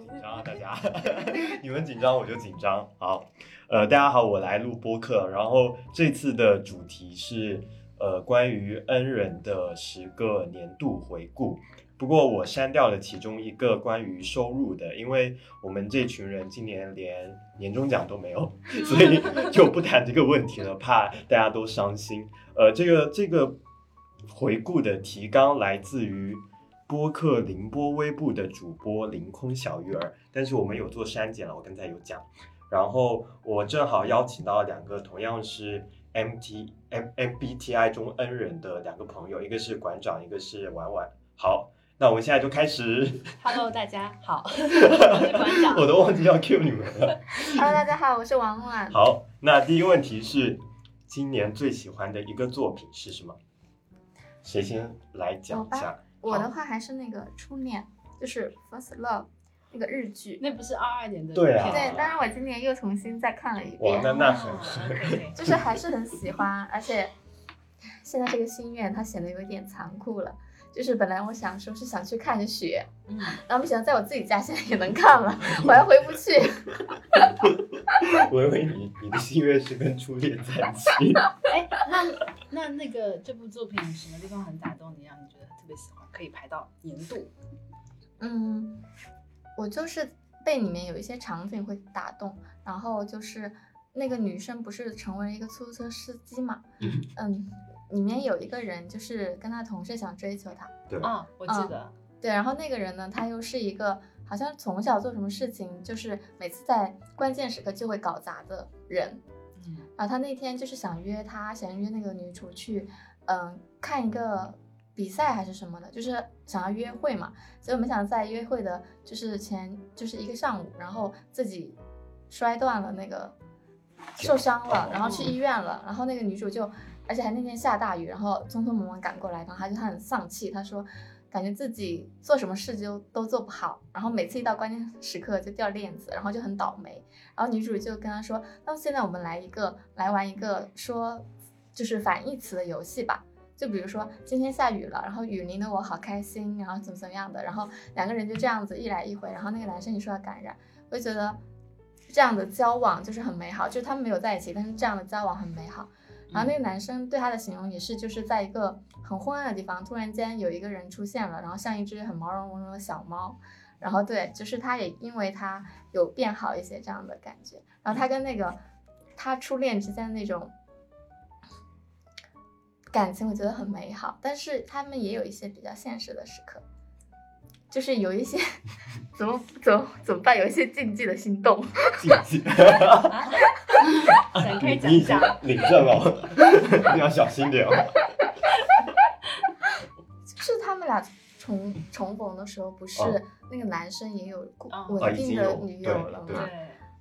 紧张啊，大家，你们紧张我就紧张。好，呃，大家好，我来录播客，然后这次的主题是呃关于恩人的十个年度回顾。不过我删掉了其中一个关于收入的，因为我们这群人今年连年终奖都没有，所以就不谈这个问题了，怕大家都伤心。呃，这个这个回顾的提纲来自于播客凌波微步的主播凌空小鱼儿，但是我们有做删减了，我刚才有讲。然后我正好邀请到两个同样是 MT M MBTI 中 N 人的两个朋友，一个是馆长，一个是婉婉。好。那我们现在就开始。Hello，大家好，我 是馆长。我都忘记要 Q 你们了。Hello，大家好，我是婉婉。好，那第一个问题是，今年最喜欢的一个作品是什么？谁先来讲一下？我的话还是那个初恋，就是《First Love》那个日剧。那不是二二年的？对啊。对，当然我今年又重新再看了一遍。哇，那那很，就是还是很喜欢，而且现在这个心愿它显得有一点残酷了。就是本来我想说是想去看雪，嗯，然后没想到在我自己家现在也能看了，我还回不去。我以为你你的心愿是跟初恋在一起。哎，那那那个这部作品什么地方很打动你，让你觉得特别喜欢，可以排到年度？嗯，我就是被里面有一些场景会打动，然后就是那个女生不是成为了一个出租车司机嘛，嗯。里面有一个人，就是跟他同事想追求他。对啊，我记得。对，然后那个人呢，他又是一个好像从小做什么事情，就是每次在关键时刻就会搞砸的人。嗯。然后他那天就是想约他，想约那个女主去，嗯，看一个比赛还是什么的，就是想要约会嘛。所以我们想到在约会的，就是前就是一个上午，然后自己摔断了那个，受伤了，然后去医院了，然后那个女主就。而且还那天下大雨，然后匆匆忙忙赶过来，然后他就他很丧气，他说感觉自己做什么事就都做不好，然后每次一到关键时刻就掉链子，然后就很倒霉。然后女主就跟他说，那么现在我们来一个来玩一个说就是反义词的游戏吧，就比如说今天下雨了，然后雨淋得我好开心，然后怎么怎么样的，然后两个人就这样子一来一回，然后那个男生也受到感染，我就觉得这样的交往就是很美好，就是他们没有在一起，但是这样的交往很美好。然后那个男生对他的形容也是，就是在一个很昏暗的地方，突然间有一个人出现了，然后像一只很毛茸茸的小猫，然后对，就是他也因为他有变好一些这样的感觉，然后他跟那个他初恋之间的那种感情，我觉得很美好，但是他们也有一些比较现实的时刻。就是有一些 怎么怎么怎么办？有一些禁忌的心动。禁忌。展开讲讲。领证了，你要小心点哦。是他们俩重重逢的时候，不是那个男生也有稳定的女友了吗？对。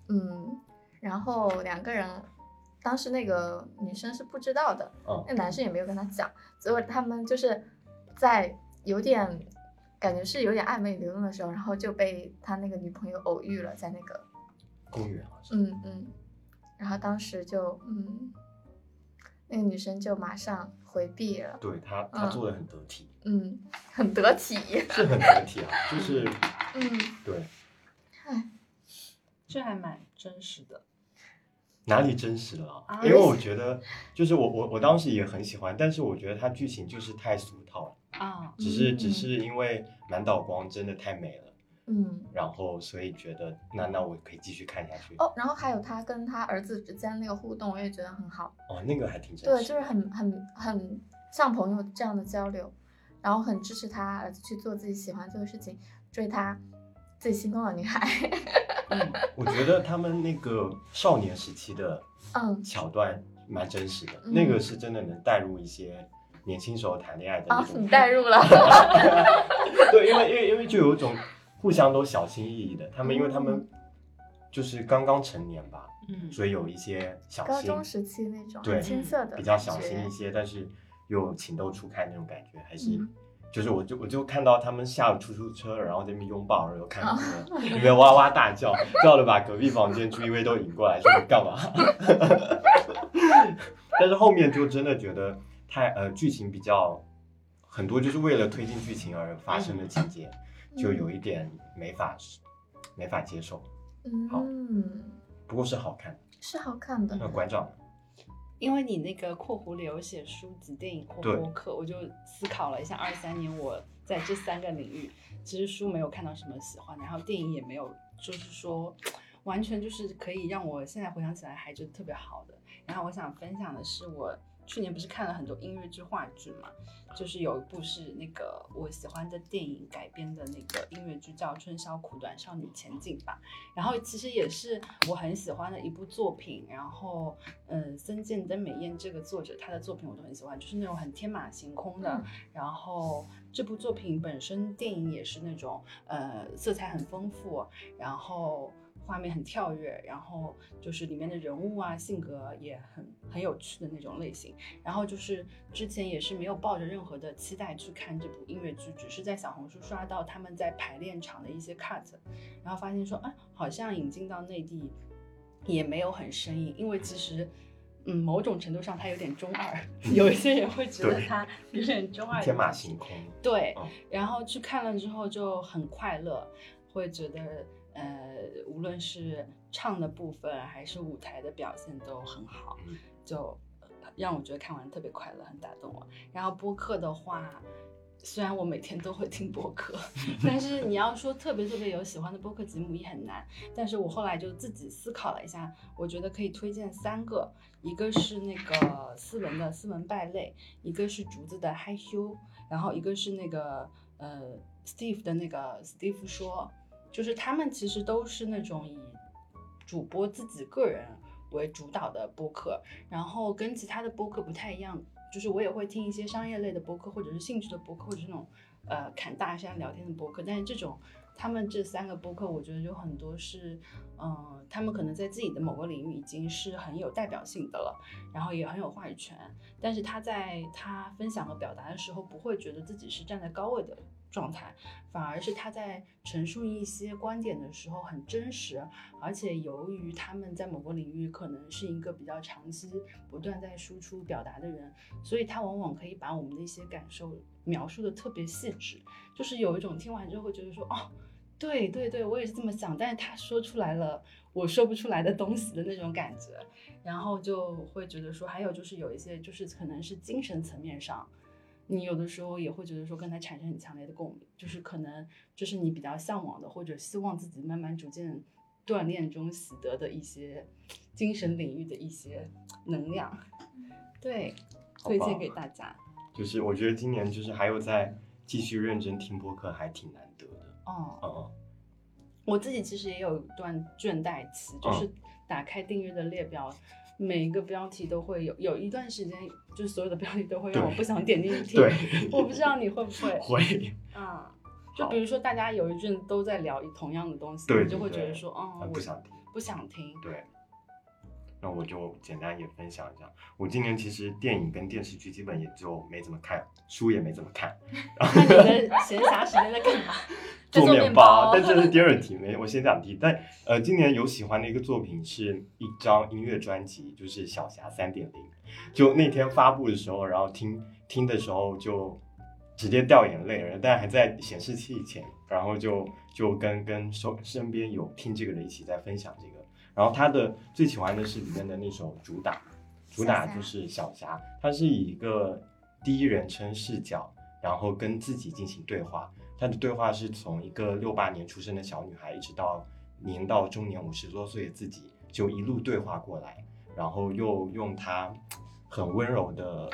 嗯，然后两个人当时那个女生是不知道的，那男生也没有跟她讲，结果他们就是在有点。感觉是有点暧昧流动的时候，然后就被他那个女朋友偶遇了，在那个公园嗯嗯，然后当时就嗯，那个女生就马上回避了。对他，他做的很得体。嗯，很得体。是很得体啊，就是嗯，对。哎，这还蛮真实的。哪里真实了？因为我觉得，就是我我我当时也很喜欢，但是我觉得它剧情就是太俗套了。啊，只是只是因为满岛光真的太美了，嗯，然后所以觉得那那我可以继续看下去哦。然后还有他跟他儿子之间那个互动，我也觉得很好哦，那个还挺真实对，就是很很很像朋友这样的交流，然后很支持他儿子去做自己喜欢做的事情，追他自己心动的女孩。嗯，我觉得他们那个少年时期的嗯桥段蛮真实的，那个是真的能带入一些。年轻时候谈恋爱的那种，你带入了。对，因为因为因为就有一种互相都小心翼翼的，他们因为他们就是刚刚成年吧，嗯，所以有一些小心。高中时期那种对青涩的，比较小心一些，但是又情窦初开那种感觉，还是就是我就我就看到他们下了出租车，然后在那边拥抱，然后看他们里面哇哇大叫，叫的把隔壁房间朱一威都引过来，说你干嘛？但是后面就真的觉得。太呃，剧情比较很多，就是为了推进剧情而发生的情节，就有一点没法没法接受。嗯，不过是好看，是好看的。那馆长，因为你那个括弧里有写书籍、电影或对播客，我就思考了一下，二三年我在这三个领域，其实书没有看到什么喜欢的，然后电影也没有，就是说完全就是可以让我现在回想起来还觉得特别好的。然后我想分享的是，我去年不是看了很多音乐剧、话剧嘛，就是有一部是那个我喜欢的电影改编的那个音乐剧，叫《春宵苦短，少女前进吧》。然后其实也是我很喜欢的一部作品。然后，嗯，森见登美彦这个作者，他的作品我都很喜欢，就是那种很天马行空的。嗯然后这部作品本身电影也是那种，呃，色彩很丰富，然后画面很跳跃，然后就是里面的人物啊性格也很很有趣的那种类型。然后就是之前也是没有抱着任何的期待去看这部音乐剧，只是在小红书刷到他们在排练场的一些 cut，然后发现说，啊，好像引进到内地也没有很生硬，因为其实。嗯，某种程度上它有点中二，有一些人会觉得对它有点中二天马行空。对嗯，然后去看了之后就很快乐，会觉得呃，无论是唱的部分还是舞台的表现都很好，嗯就呃让我觉得看完特别快乐，很打动我。然后播客的话。虽然我每天都会听播客，但是你要说特别特别有喜欢的播客节目也很难。但是我后来就自己思考了一下，我觉得可以推荐三个，一个是那个斯文的《斯文败类》，一个是竹子的害羞，然后一个是那个呃 Steve 的那个 Steve 说，就是他们其实都是那种以主播自己个人为主导的播客，然后跟其他的播客不太一样，就是我也会听一些商业类的播客，或者是兴趣的播客，或者是那种呃侃大山聊天的播客，但是这种他们这三个播客，我觉得有很多是，嗯、他们可能在自己的某个领域已经是很有代表性的了，然后也很有话语权，但是他在他分享和表达的时候，不会觉得自己是站在高位的状态，反而是他在陈述一些观点的时候很真实，而且由于他们在某个领域可能是一个比较长期不断在输出表达的人，所以他往往可以把我们的一些感受描述的特别细致，就是有一种听完之后会觉得说，哦，对对对，我也是这么想，但是他说出来了我说不出来的东西的那种感觉，然后就会觉得说，还有就是有一些就是可能是精神层面上。你有的时候也会觉得说跟他产生很强烈的共鸣，就是可能这是你比较向往的，或者希望自己慢慢逐渐锻炼中习得的一些精神领域的一些能量，对，推荐给大家。就是我觉得今年就是还有在继续认真听播客，还挺难得的。哦，嗯，我自己其实也有一段倦怠期，嗯就是打开订阅的列表。每一个标题都会有，有一段时间，就是所有的标题都会让我不想点进去 听。对，我不知道你会不会。会，啊，就比如说大家有一阵都在聊同样的东西，对你就会觉得说，嗯，呃我不想听。不想听。对，那我就简单也分享一下，我今年其实电影跟电视剧基本也就没怎么看，书也没怎么看，那你的闲暇时间在干嘛？做面面包但这是第二题，没我先讲题。但呃，今年有喜欢的一个作品是一张音乐专辑，就是《小霞三点零》。就那天发布的时候，然后听听的时候就直接掉眼泪了，但还在显示器前，然后就就跟跟身身边有听这个的一起在分享这个。然后他的最喜欢的是里面的那首主打，主打就是小霞，它是以一个第一人称视角，然后跟自己进行对话。她的对话是从一个六八年出生的小女孩，一直到年到中年五十多岁的自己，就一路对话过来，然后又用她很温柔的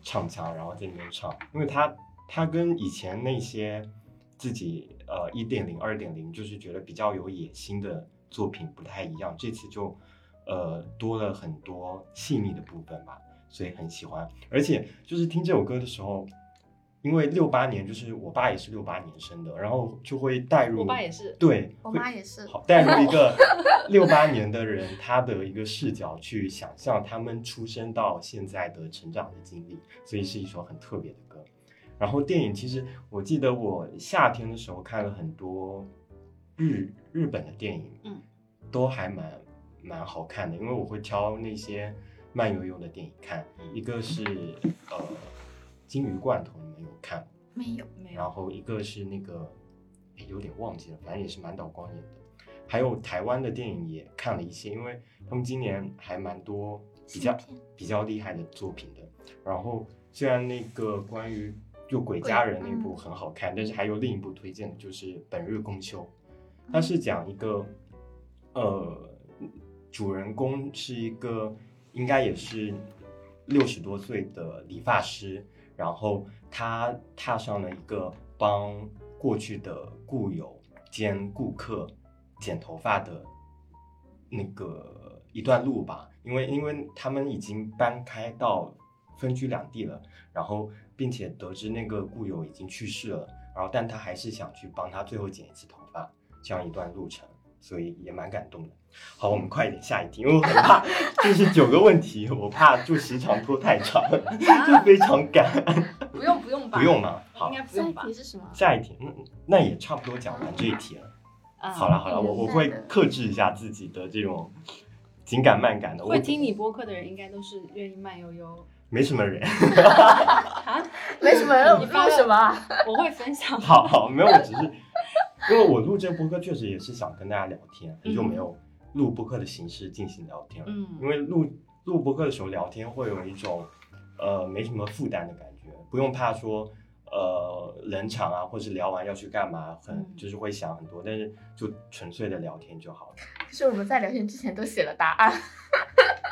唱腔，然后在里面唱，因为她她跟以前那些自己呃一点零、二点零，就是觉得比较有野心的作品不太一样，这次就呃多了很多细腻的部分吧，所以很喜欢，而且就是听这首歌的时候。因为六八年就是我爸也是六八年生的，然后就会带入我爸也是对，我会妈也是。好带入一个 六八年的人他的一个视角去想象他们出生到现在的成长的经历，所以是一首很特别的歌。然后电影其实我记得我夏天的时候看了很多日日本的电影，嗯，都还蛮蛮好看的，因为我会挑那些慢悠悠的电影看。一个是呃金鱼罐头，你们有看吗？没有，没有然后一个是那个，诶有点忘记了，反正也是满岛光演的。还有台湾的电影也看了一些，因为他们今年还蛮多比较比较厉害的作品的。然后虽然那个关于就《鬼家人》那部嗯很好看，但是还有另一部推荐的就是《本日公休》，它是讲一个呃主人公是一个应该也是六十多岁的理发师，然后他踏上了一个帮过去的故友兼顾客剪头发的那个一段路吧，因为因为他们已经搬开到分居两地了，然后并且得知那个故友已经去世了，然后但他还是想去帮他最后剪一次头，这样一段路程，所以也蛮感动的。好，我们快一点下一题，因为我很怕 就是九个问题，我怕就时长拖太长，就非常赶。不用不用吧？不用吗？好应，该不下一用吧题？是什么？下一题，嗯，那也差不多讲完这一题了。啊好了好了，我我会克制一下自己的这种紧赶慢赶的。我会听你播客的人，应该都是愿意慢悠悠没什么人，啊。没什么人你发什么啊？我会分享。好好没有，我只是因为我录这个播客确实也是想跟大家聊天，很久没有录播客的形式进行聊天了。嗯因为录录播客的时候聊天会有一种呃没什么负担的感觉，不用怕说呃冷场啊，或是聊完要去干嘛，很、嗯就是会想很多，但是就纯粹的聊天就好了，就是我们在聊天之前都写了答案。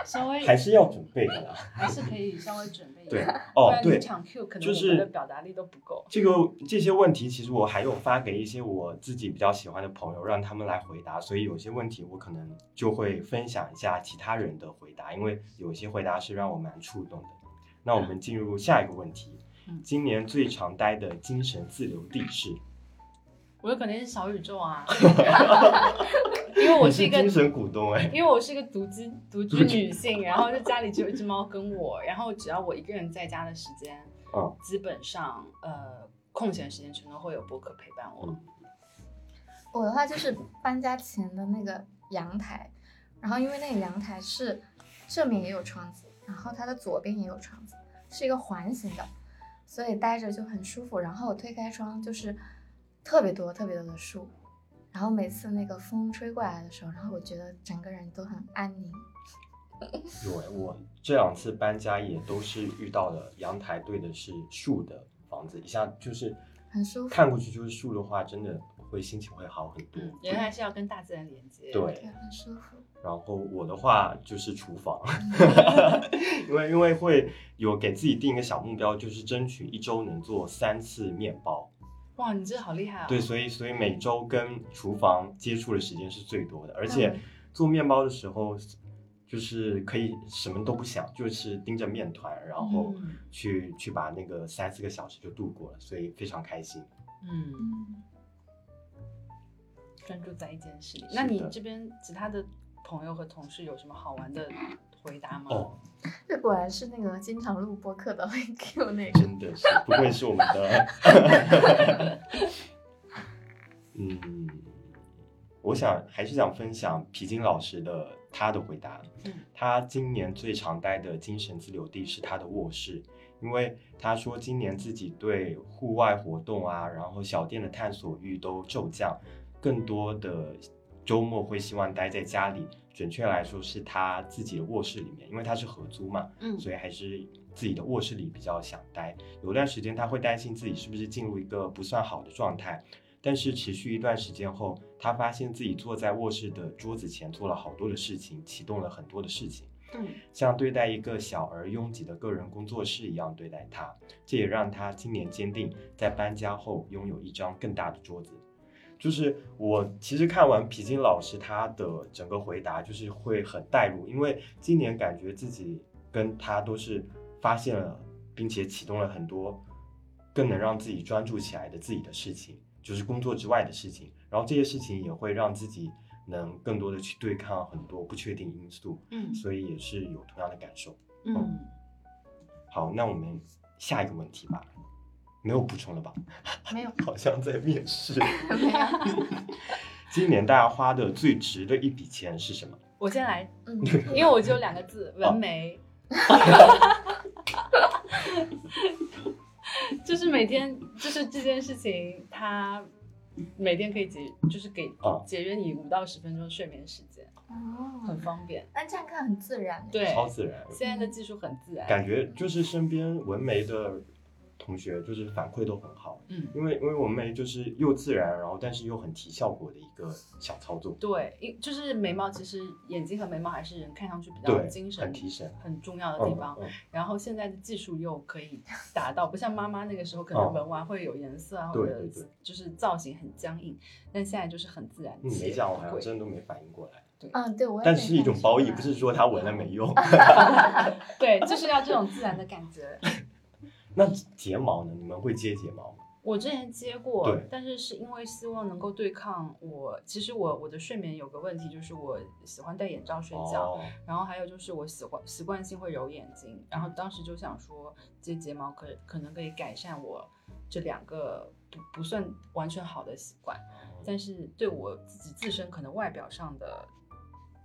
稍微还是要准备的啦。还是可以稍微准备一对下，哦对场 Q 可能我就是们的表达力都不够。这个这些问题，其实我还有发给一些我自己比较喜欢的朋友，让他们来回答。所以有些问题我可能就会分享一下其他人的回答，因为有些回答是让我蛮触动的。那我们进入下一个问题嗯，今年最常待的精神自留地是？我有可能是小宇宙啊，因为我是一个精神股东哎、因为我是一个独居独居女性，然后就家里只有一只猫跟我，然后只要我一个人在家的时间，嗯基本上呃空闲时间全都会有播客陪伴我。嗯。我的话就是搬家前的那个阳台，然后因为那个阳台是正面也有窗子，然后它的左边也有窗子，是一个环形的，所以待着就很舒服。然后我推开窗就是特别多特别多的树，然后每次那个风吹过来的时候，然后我觉得整个人都很安宁。有哎，我这两次搬家也都是遇到了阳台对的是树的房子，一下就是很舒服看过去就是树的话，真的会心情会好很多。嗯，人还是要跟大自然连接。对对，很舒服。然后我的话就是厨房，因为因为会有给自己定一个小目标，就是争取一周能做三次面包。哇，你这好厉害啊！对，所以所以每周跟厨房接触的时间是最多的，而且嗯做面包的时候，就是可以什么都不想，就是盯着面团，然后嗯去、去把那个三四个小时就度过了，所以非常开心。嗯，嗯，专注在一件事里。那你这边其他的朋友和同事有什么好玩的回答吗？哦，这果然是那个经常录播客的会 Q 那个。真的是不愧是我们的。嗯，我想还是想分享皮筋老师的他的回答。嗯他今年最常待的精神自留地是他的卧室，因为他说今年自己对户外活动啊，然后小店的探索欲都骤降，更多的周末会希望待在家里。准确来说是他自己的卧室里面，因为他是合租嘛，嗯所以还是自己的卧室里比较想待。有段时间他会担心自己是不是进入一个不算好的状态，但是持续一段时间后，他发现自己坐在卧室的桌子前做了好多的事情，启动了很多的事情，嗯像对待一个小而拥挤的个人工作室一样对待他。这也让他今年坚定在搬家后拥有一张更大的桌子。就是我其实看完皮筋老师他的整个回答，就是会很带入，因为今年感觉自己跟他都是发现了，并且启动了很多更能让自己专注起来的自己的事情，就是工作之外的事情。然后这些事情也会让自己能更多的去对抗很多不确定因素，嗯所以也是有同样的感受。嗯，好，那我们下一个问题吧。没有补充了吧？没有，好像在面试。没有。今年大家花的最值的一笔钱是什么？我先来，嗯，因为我只有两个字，纹眉。就是每天，就是这件事情，它每天可以节，就是给哦节约你五到十分钟睡眠时间，哦很方便。那这样看很自然。对，超自然，现在的技术很自然，感觉就是身边纹眉的同学就是反馈都很好，嗯，因为因为纹眉就是又自然，然后但是又很提效果的一个小操作，对，因就是眉毛，其实眼睛和眉毛还是人看上去比较精，神、很提神。很重要的地方。嗯嗯然后现在的技术又可以达到，不像妈妈那个时候可哦能纹完会有颜色啊，对或者对对就是造型很僵硬，但现在就是很自然你没讲，我好像。真的都没反应过来。嗯，对，我也但是一种褒义，不是说它纹了没用。对，就是要这种自然的感觉。那睫毛呢？你们会接睫毛吗？我之前接过对，但是是因为希望能够对抗我，其实我我的睡眠有个问题，就是我喜欢戴眼罩睡觉，哦，然后还有就是我喜欢习惯性会揉眼睛，然后当时就想说接睫毛可可能可以改善我这两个不不算完全好的习惯，但是对我自己自身可能外表上的，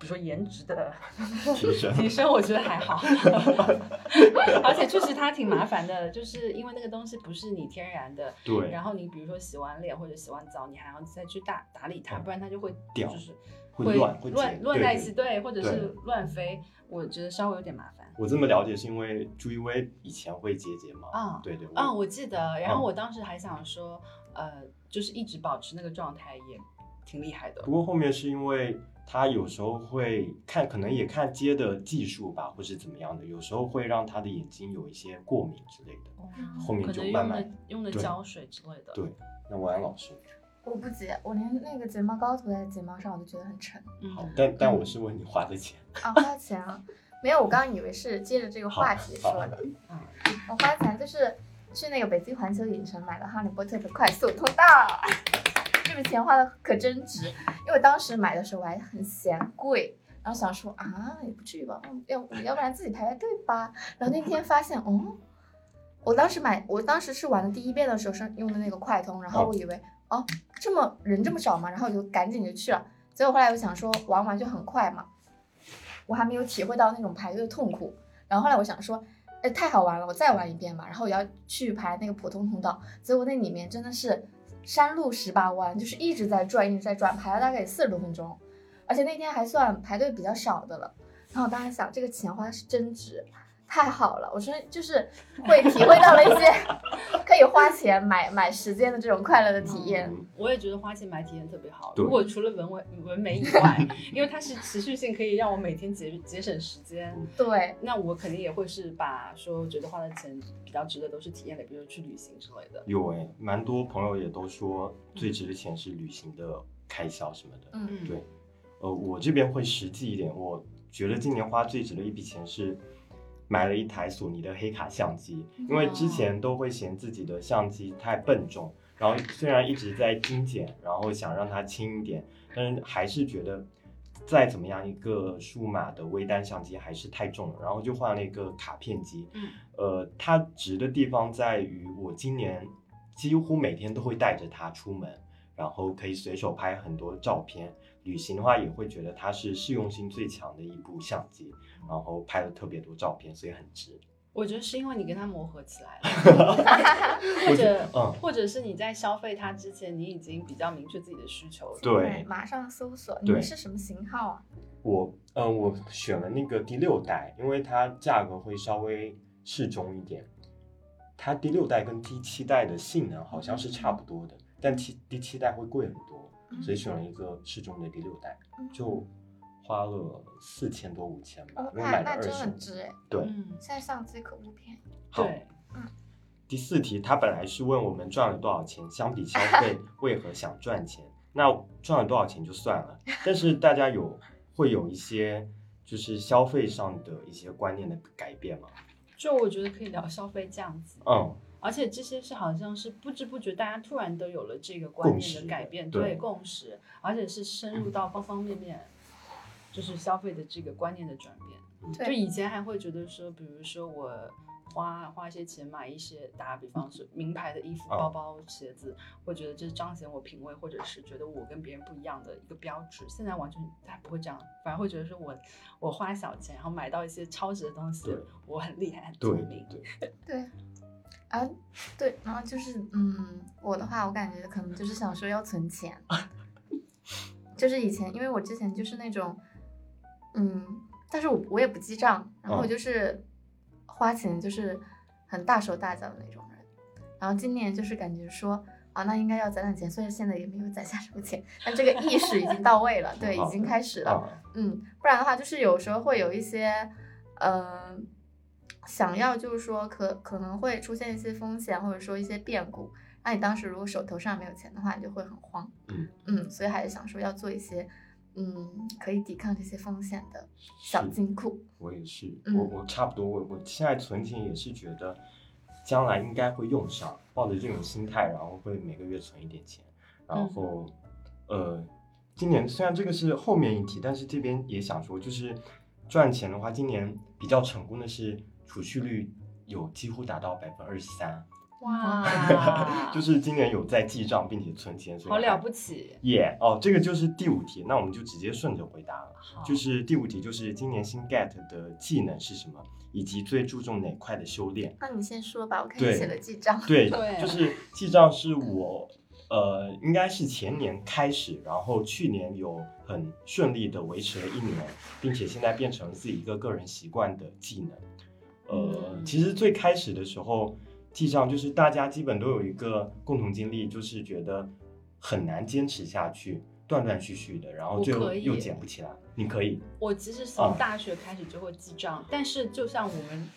比如说颜值的 提升提升，我觉得还好，而且确实它挺麻烦的，就是因为那个东西不是你天然的，对，然后你比如说洗完脸或者洗完澡，你还要再去打打理它，嗯不然它就会掉就是会乱会乱乱在一起，对，或者是乱飞，我觉得稍微有点麻烦。我这么了解是因为朱一威以前会接睫毛啊对对啊，我记得，然后嗯我当时还想说，呃，就是一直保持那个状态也挺厉害的不。过后面是因为他有时候会看，可能也看接的技术吧，或是怎么样的，有时候会让他的眼睛有一些过敏之类的。后面就慢慢的用的胶水之类的。对，那王安老师，我不接，我连那个睫毛膏涂在睫毛上，我都觉得很沉嗯，好，但但我是问你花的钱，啊，花钱啊。没有，我刚刚以为是接着这个话题说的。嗯我花钱就是去那个北京环球影城买了《哈利波特》的快速通道，这笔钱花的可真值。因为当时买的时候我还很嫌贵，然后想说啊，也不至于吧，嗯要要不然自己排排队吧。然后那天发现，哦，我当时买，我当时是玩的第一遍的时候是用的那个快通，然后我以为哦这么人这么少嘛，然后我就赶紧就去了。结果后来我想说玩完就很快嘛，我还没有体会到那种排队的痛苦。然后后来我想说，哎，太好玩了，我再玩一遍吧。然后我要去排那个普通通道，结果那里面真的是山路十八弯，就是一直在转，一直在转，排了大概四十多分钟，而且那天还算排队比较少的了。然后我当时想，这个钱花的是真值，太好了。我说就是会体会到了一些 可以花钱买买时间的这种快乐的体验。嗯我也觉得花钱买体验特别好。如果除了纹纹纹眉以外，因为它是持续性，可以让我每天节节省时间。对，那我肯定也会是把说觉得花的钱比较值得都是体验的，比如去旅行之类的。有哎，蛮多朋友也都说最值的钱是旅行的开销什么的。嗯嗯，对，呃，我这边会实际一点，我觉得今年花最值的一笔钱是买了一台索尼的黑卡相机，因为之前都会嫌自己的相机太笨重，然后虽然一直在精简，然后想让它轻一点，但是还是觉得再怎么样一个数码的微单相机还是太重了，然后就换了一个卡片机，嗯，呃，它值的地方在于我今年几乎每天都会带着它出门。然后可以随手拍很多照片。旅行的话，也会觉得它是适用性最强的一部相机，然后拍了特别多照片，所以很值。我觉得是因为你跟它磨合起来了，或者嗯或者是你在消费它之前，你已经比较明确自己的需求了。对马上搜索，你们是什么型号啊？我嗯、呃我选了那个第六代，因为它价格会稍微适中一点。它第六代跟第七代的性能好像是差不多的，但七第七代会贵很多，所以选了一个适中的第六代，嗯就花了四千多五千吧哦，，因为那那真买了二十很值哎！对，嗯，现在相机可不便宜。好嗯，第四题，他本来是问我们赚了多少钱，相比消费 为何想赚钱？那赚了多少钱就算了，但是大家有会有一些就是消费上的一些观念的改变吗？就我觉得可以聊消费这样子。嗯，而且这些是好像是不知不觉，大家突然都有了这个观念的改变，对对共识，而且是深入到方方面面，就是消费的这个观念的转变。就以前还会觉得说，比如说我花花一些钱买一些，打个比方是名牌的衣服、嗯包包、鞋子，会觉得这是彰显我品味，或者是觉得我跟别人不一样的一个标志。现在完全他不会这样，反而会觉得说我我花小钱，然后买到一些超值的东西，我很厉害、很聪明。对，对，啊，对，然后就是，嗯，我的话，我感觉可能就是想说要存钱，就是以前，因为我之前就是那种，嗯，但是我我也不记账，然后我哦就是花钱就是很大手大脚的那种人，然后今年就是感觉说。啊，那应该要攒攒钱，虽然现在也没有攒下什么钱，但这个意识已经到位了，对，已经开始了。啊，嗯，不然的话，就是有时候会有一些，呃，想要就是说可可能会出现一些风险，或者说一些变故。那你当时如果手头上没有钱的话，你就会很慌。嗯嗯，所以还是想说要做一些，嗯，可以抵抗这些风险的小金库。我也是，嗯我我差不多，我我现在存钱也是觉得将来应该会用上，抱着这种心态，然后会每个月存一点钱，然嗯后、呃，今年虽然这个是后面一题，但是这边也想说，就是赚钱的话，今年比较成功的是储蓄率有几乎达到百分之二十三，哇，就是今年有在记账并且存钱，所以好了不起。耶哦，这个就是第五题，那我们就直接顺着回答了。就是第五题，就是今年新 get 的技能是什么，以及最注重哪块的修炼。那你先说吧，我看你写的记账。对，对就是记账是我呃，应该是前年开始，然后去年有很顺利的维持了一年，并且现在变成自己一个个人习惯的技能。呃，嗯。其实最开始的时候记账，就是大家基本都有一个共同经历，就是觉得很难坚持下去，断断续续的，然后我最后又捡不起来。你可以，我其实啊从大学开始就会记账，但是就像我们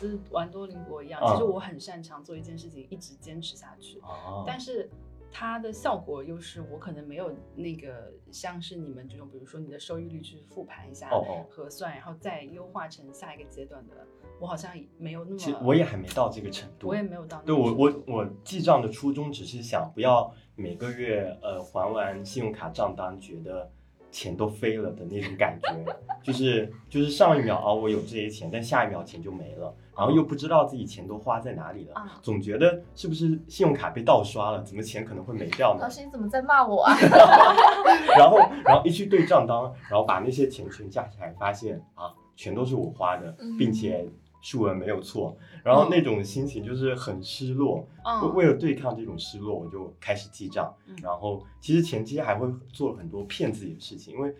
就是玩多邻国一样，啊其实我很擅长做一件事情，一直坚持下去。哦。但是它的效果又是我可能没有那个像是你们这种，比如说你的收益率去复盘一下、核算，然后再优化成下一个阶段的，我好像没有那么，其实我也还没到这个程度。我也没有到那对我个程度我我记账的初衷只是想不要每个月呃还完信用卡账单觉得钱都飞了的那种感觉，就是就是上一秒啊我有这些钱，但下一秒钱就没了，然后又不知道自己钱都花在哪里了，啊总觉得是不是信用卡被盗刷了，怎么钱可能会没掉呢？老？师，你怎么在骂我啊？然后然后一去对账单，然后把那些钱全加起来，发现啊全都是我花的，嗯。并且数额没有错，然后那种心情就是很失落。为嗯为了对抗这种失落，我就开始记账。嗯然后其实前期还会做很多骗自己的事情，因为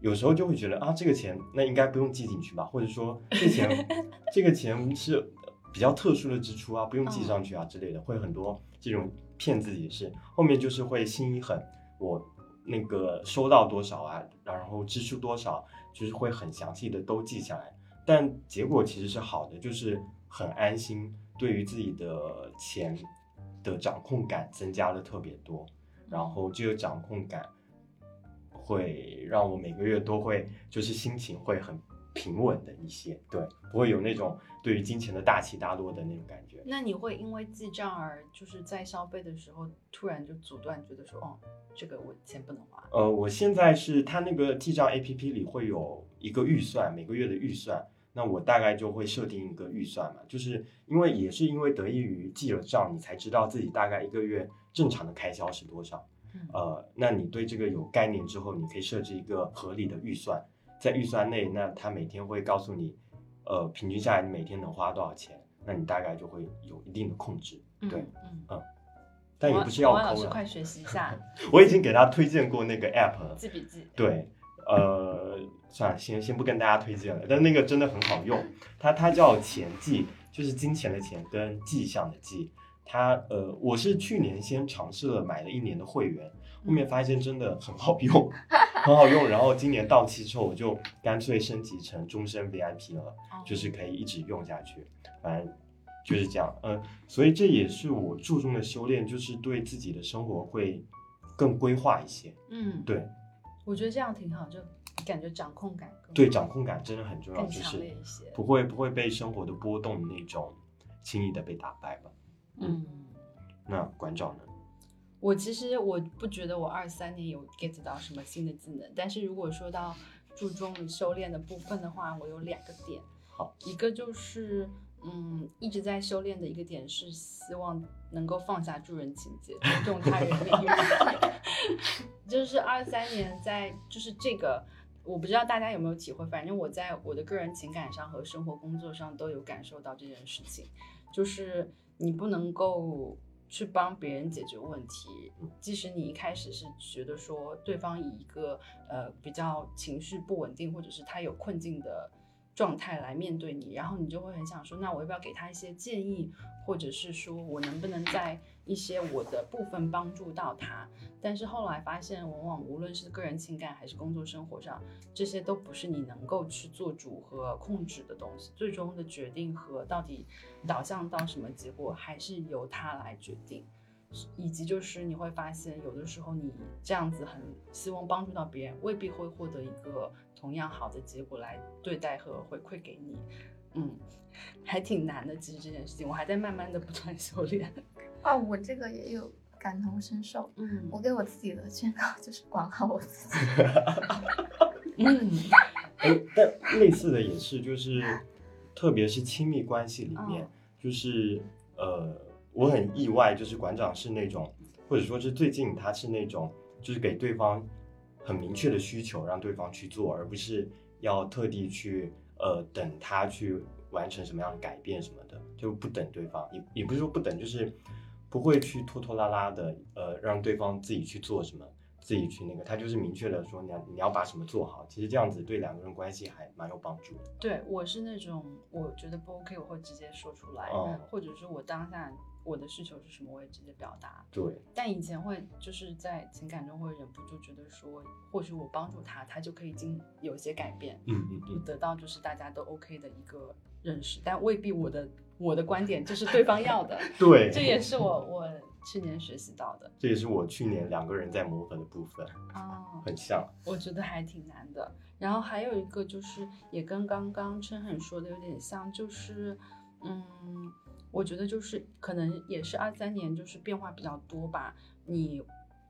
有时候就会觉得啊，这个钱那应该不用记进去吧，或者说这钱 这个钱是比较特殊的支出啊，不用记上去啊之类的，会很多这种骗自己的事。后面就是会心一狠，我那个收到多少啊，然后支出多少，就是会很详细的都记下来。但结果其实是好的，就是很安心，对于自己的钱的掌控感增加了特别多。然后这个掌控感会让我每个月都会就是心情会很平稳的一些，对，不会有那种对于金钱的大起大落的那种感觉。那你会因为记账而就是在消费的时候突然就阻断，觉得说哦，这个我钱不能花。呃，我现在是它那个记账 APP 里会有一个预算，每个月的预算，那我大概就会设定一个预算嘛，就是因为也是因为得益于记了账，你才知道自己大概一个月正常的开销是多少。嗯呃，那你对这个有概念之后，你可以设置一个合理的预算，在预算内，那它每天会告诉你，呃，平均下来你每天能花多少钱，那你大概就会有一定的控制。对，嗯，嗯，但也不是要抠了老师快。学习一下，我已经给他推荐过那个 app。记笔记。对，呃，算了，先先不跟大家推荐了，但那个真的很好用，它它叫钱记，就是金钱的钱跟迹象的记。它呃，我是去年先尝试了买了一年的会员，后面发现真的很好用，很好用。然后今年到期之后，我就干脆升级成终身 VIP 了，哦就是可以一直用下去。反正就是这样，嗯、所以这也是我注重的修炼，就是对自己的生活会更规划一些。嗯，对我觉得这样挺好，就感觉掌控感更对，掌控感真的很重要，更强就是烈一些。不会不会被生活的波动那种轻易的被打败吧。嗯，那馆长呢？我其实我不觉得我二三年有 get 到什么新的技能，但是如果说到注重修炼的部分的话，我有两个点。好，一个就是嗯一直在修炼的一个点是希望能够放下助人情节，尊重他人命运。就是二三年在就是这个。我不知道大家有没有体会，反正我在我的个人情感上和生活工作上都有感受到这件事情，就是你不能够去帮别人解决问题，即使你一开始是觉得说对方以一个呃比较情绪不稳定，或者是他有困境的。状态来面对你，然后你就会很想说，那我要不要给他一些建议，或者是说我能不能在一些我的部分帮助到他？但是后来发现，往往无论是个人情感还是工作生活上，这些都不是你能够去做主和控制的东西。最终的决定和到底导向到什么结果，还是由他来决定。以及就是你会发现，有的时候你这样子很希望帮助到别人，未必会获得一个同样好的结果来对待和回馈给你。嗯，还挺难的。其实这件事情，我还在慢慢的不断修炼。哦，我这个也有感同身受。嗯，我给我自己的劝告就是管好我自己。嗯，哎，但类似的也是，就是特别是亲密关系里面，就是呃。我很意外，就是馆长是那种，或者说是最近他是那种，就是给对方很明确的需求，让对方去做，而不是要特地去呃等他去完成什么样的改变什么的，就不等对方，也也不是说不等，就是不会去拖拖拉拉的，呃，让对方自己去做什么，自己去那个，他就是明确的说你要你要把什么做好，其实这样子对两个人关系还蛮有帮助的。对我是那种，我觉得不 OK，我会直接说出来，或者是我当下。我的需求是什么，我也直接表达。对，但以前会就是在情感中会忍不住觉得说，或许我帮助他，他就可以经有些改变，嗯嗯嗯，得到就是大家都 OK 的一个认识，但未必我的我的观点就是对方要的。对，这也是我我去年学习到的，这也是我去年两个人在磨合的部分。哦，很像，我觉得还挺难的。然后还有一个就是也跟刚刚琛很说的有点像，就是嗯。我觉得就是可能也是二三年，就是变化比较多吧。你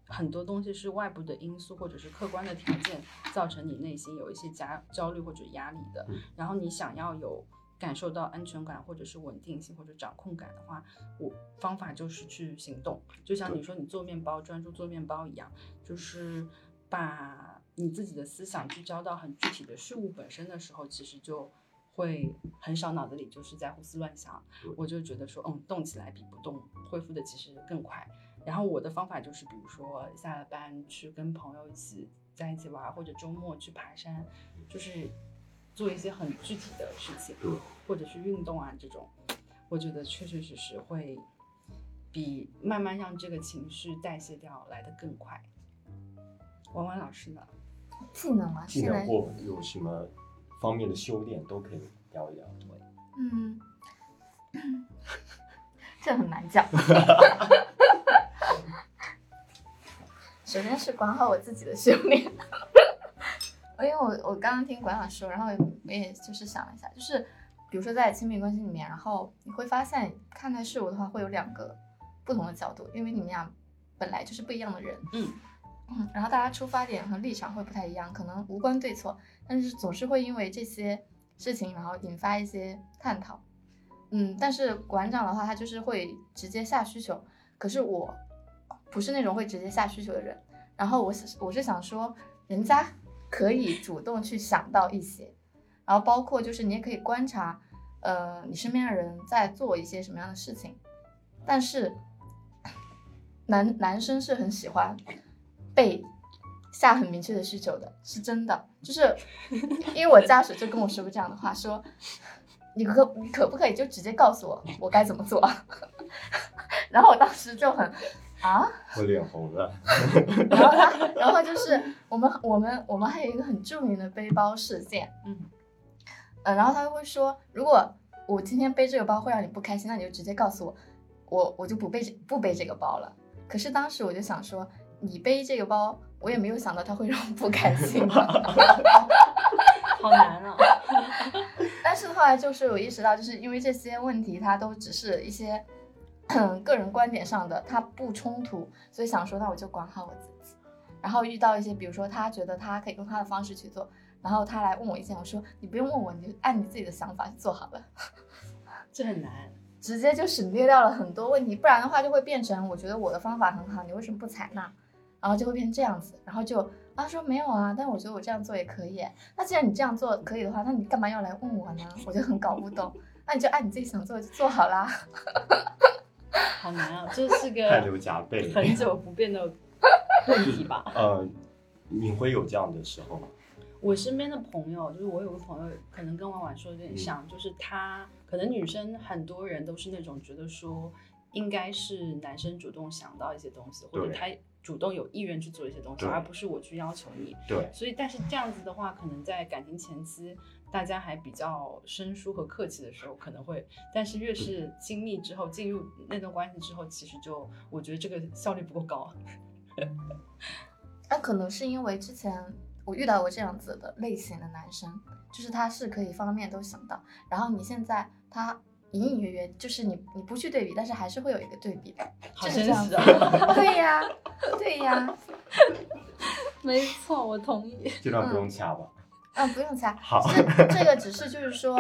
很多东西是外部的因素或者是客观的条件造成你内心有一些加焦虑或者压力的。然后你想要有感受到安全感或者是稳定性或者掌控感的话，我方法就是去行动。就像你说你做面包专注做面包一样，就是把你自己的思想聚焦到很具体的事物本身的时候，其实就。会很少脑子里就是在胡思乱想，我就觉得说，嗯，动起来比不动恢复的其实更快。然后我的方法就是，比如说下了班去跟朋友一起在一起玩，或者周末去爬山，就是做一些很具体的事情，或者是运动啊这种，我觉得确确实实会比慢慢让这个情绪代谢掉来的更快。婉婉老师呢？技能啊？技能或有什么？方面的修炼都可以聊一聊，对，嗯，这很难讲。首先是管好我自己的修炼，因为我我刚刚听馆长说，然后我也就是想了一下，就是比如说在亲密关系里面，然后你会发现看待事物的话会有两个不同的角度，因为你们俩本来就是不一样的人，嗯。嗯，然后大家出发点和立场会不太一样，可能无关对错，但是总是会因为这些事情，然后引发一些探讨。嗯，但是馆长的话，他就是会直接下需求，可是我不是那种会直接下需求的人。然后我我是想说，人家可以主动去想到一些，然后包括就是你也可以观察，呃，你身边的人在做一些什么样的事情，但是 男男生是很喜欢。被下很明确的需求的是真的，就是 因为我家属就跟我说过这样的话，说你可你可不可以就直接告诉我我该怎么做？然后我当时就很啊，我脸红了。然后他，然后就是我们我们我们还有一个很著名的背包事件，嗯嗯，然后他会说，如果我今天背这个包会让你不开心，那你就直接告诉我，我我就不背不背这个包了。可是当时我就想说。你背这个包，我也没有想到他会让我不开心，好难啊！但是后来就是我意识到，就是因为这些问题，它都只是一些 个人观点上的，它不冲突，所以想说那我就管好我自己。然后遇到一些，比如说他觉得他可以用他的方式去做，然后他来问我意见，我说你不用问我，你就按你自己的想法去做好了。这很难，直接就省略掉了很多问题，不然的话就会变成我觉得我的方法很好，你为什么不采纳？然后就会变成这样子，然后就啊说没有啊，但我觉得我这样做也可以。那既然你这样做可以的话，那你干嘛要来问我呢？我就很搞不懂。那你就按你自己想做就做好啦。好难啊，这是个汗流浃背。很久不变的 问题吧？呃，你会有这样的时候吗？我身边的朋友，就是我有个朋友，可能跟婉婉说的有点像，就是她可能女生很多人都是那种觉得说，应该是男生主动想到一些东西，或者对他主动有意愿去做一些东西，而不是我去要求你。对，所以，但是这样子的话，可能在感情前期，大家还比较生疏和客气的时候，可能会，但是越是亲密之后，进入那段关系之后，其实就我觉得这个效率不够高。那可能是因为之前我遇到过这样子的类型的男生，就是他是可以方面都想到，然后你现在他隐隐约约，就是你你不去对比，但是还是会有一个对比的，好就是这样子。真实啊！对呀，对呀，没错，我同意。这段不用掐吧？啊，不用掐，好是这个只是就是说，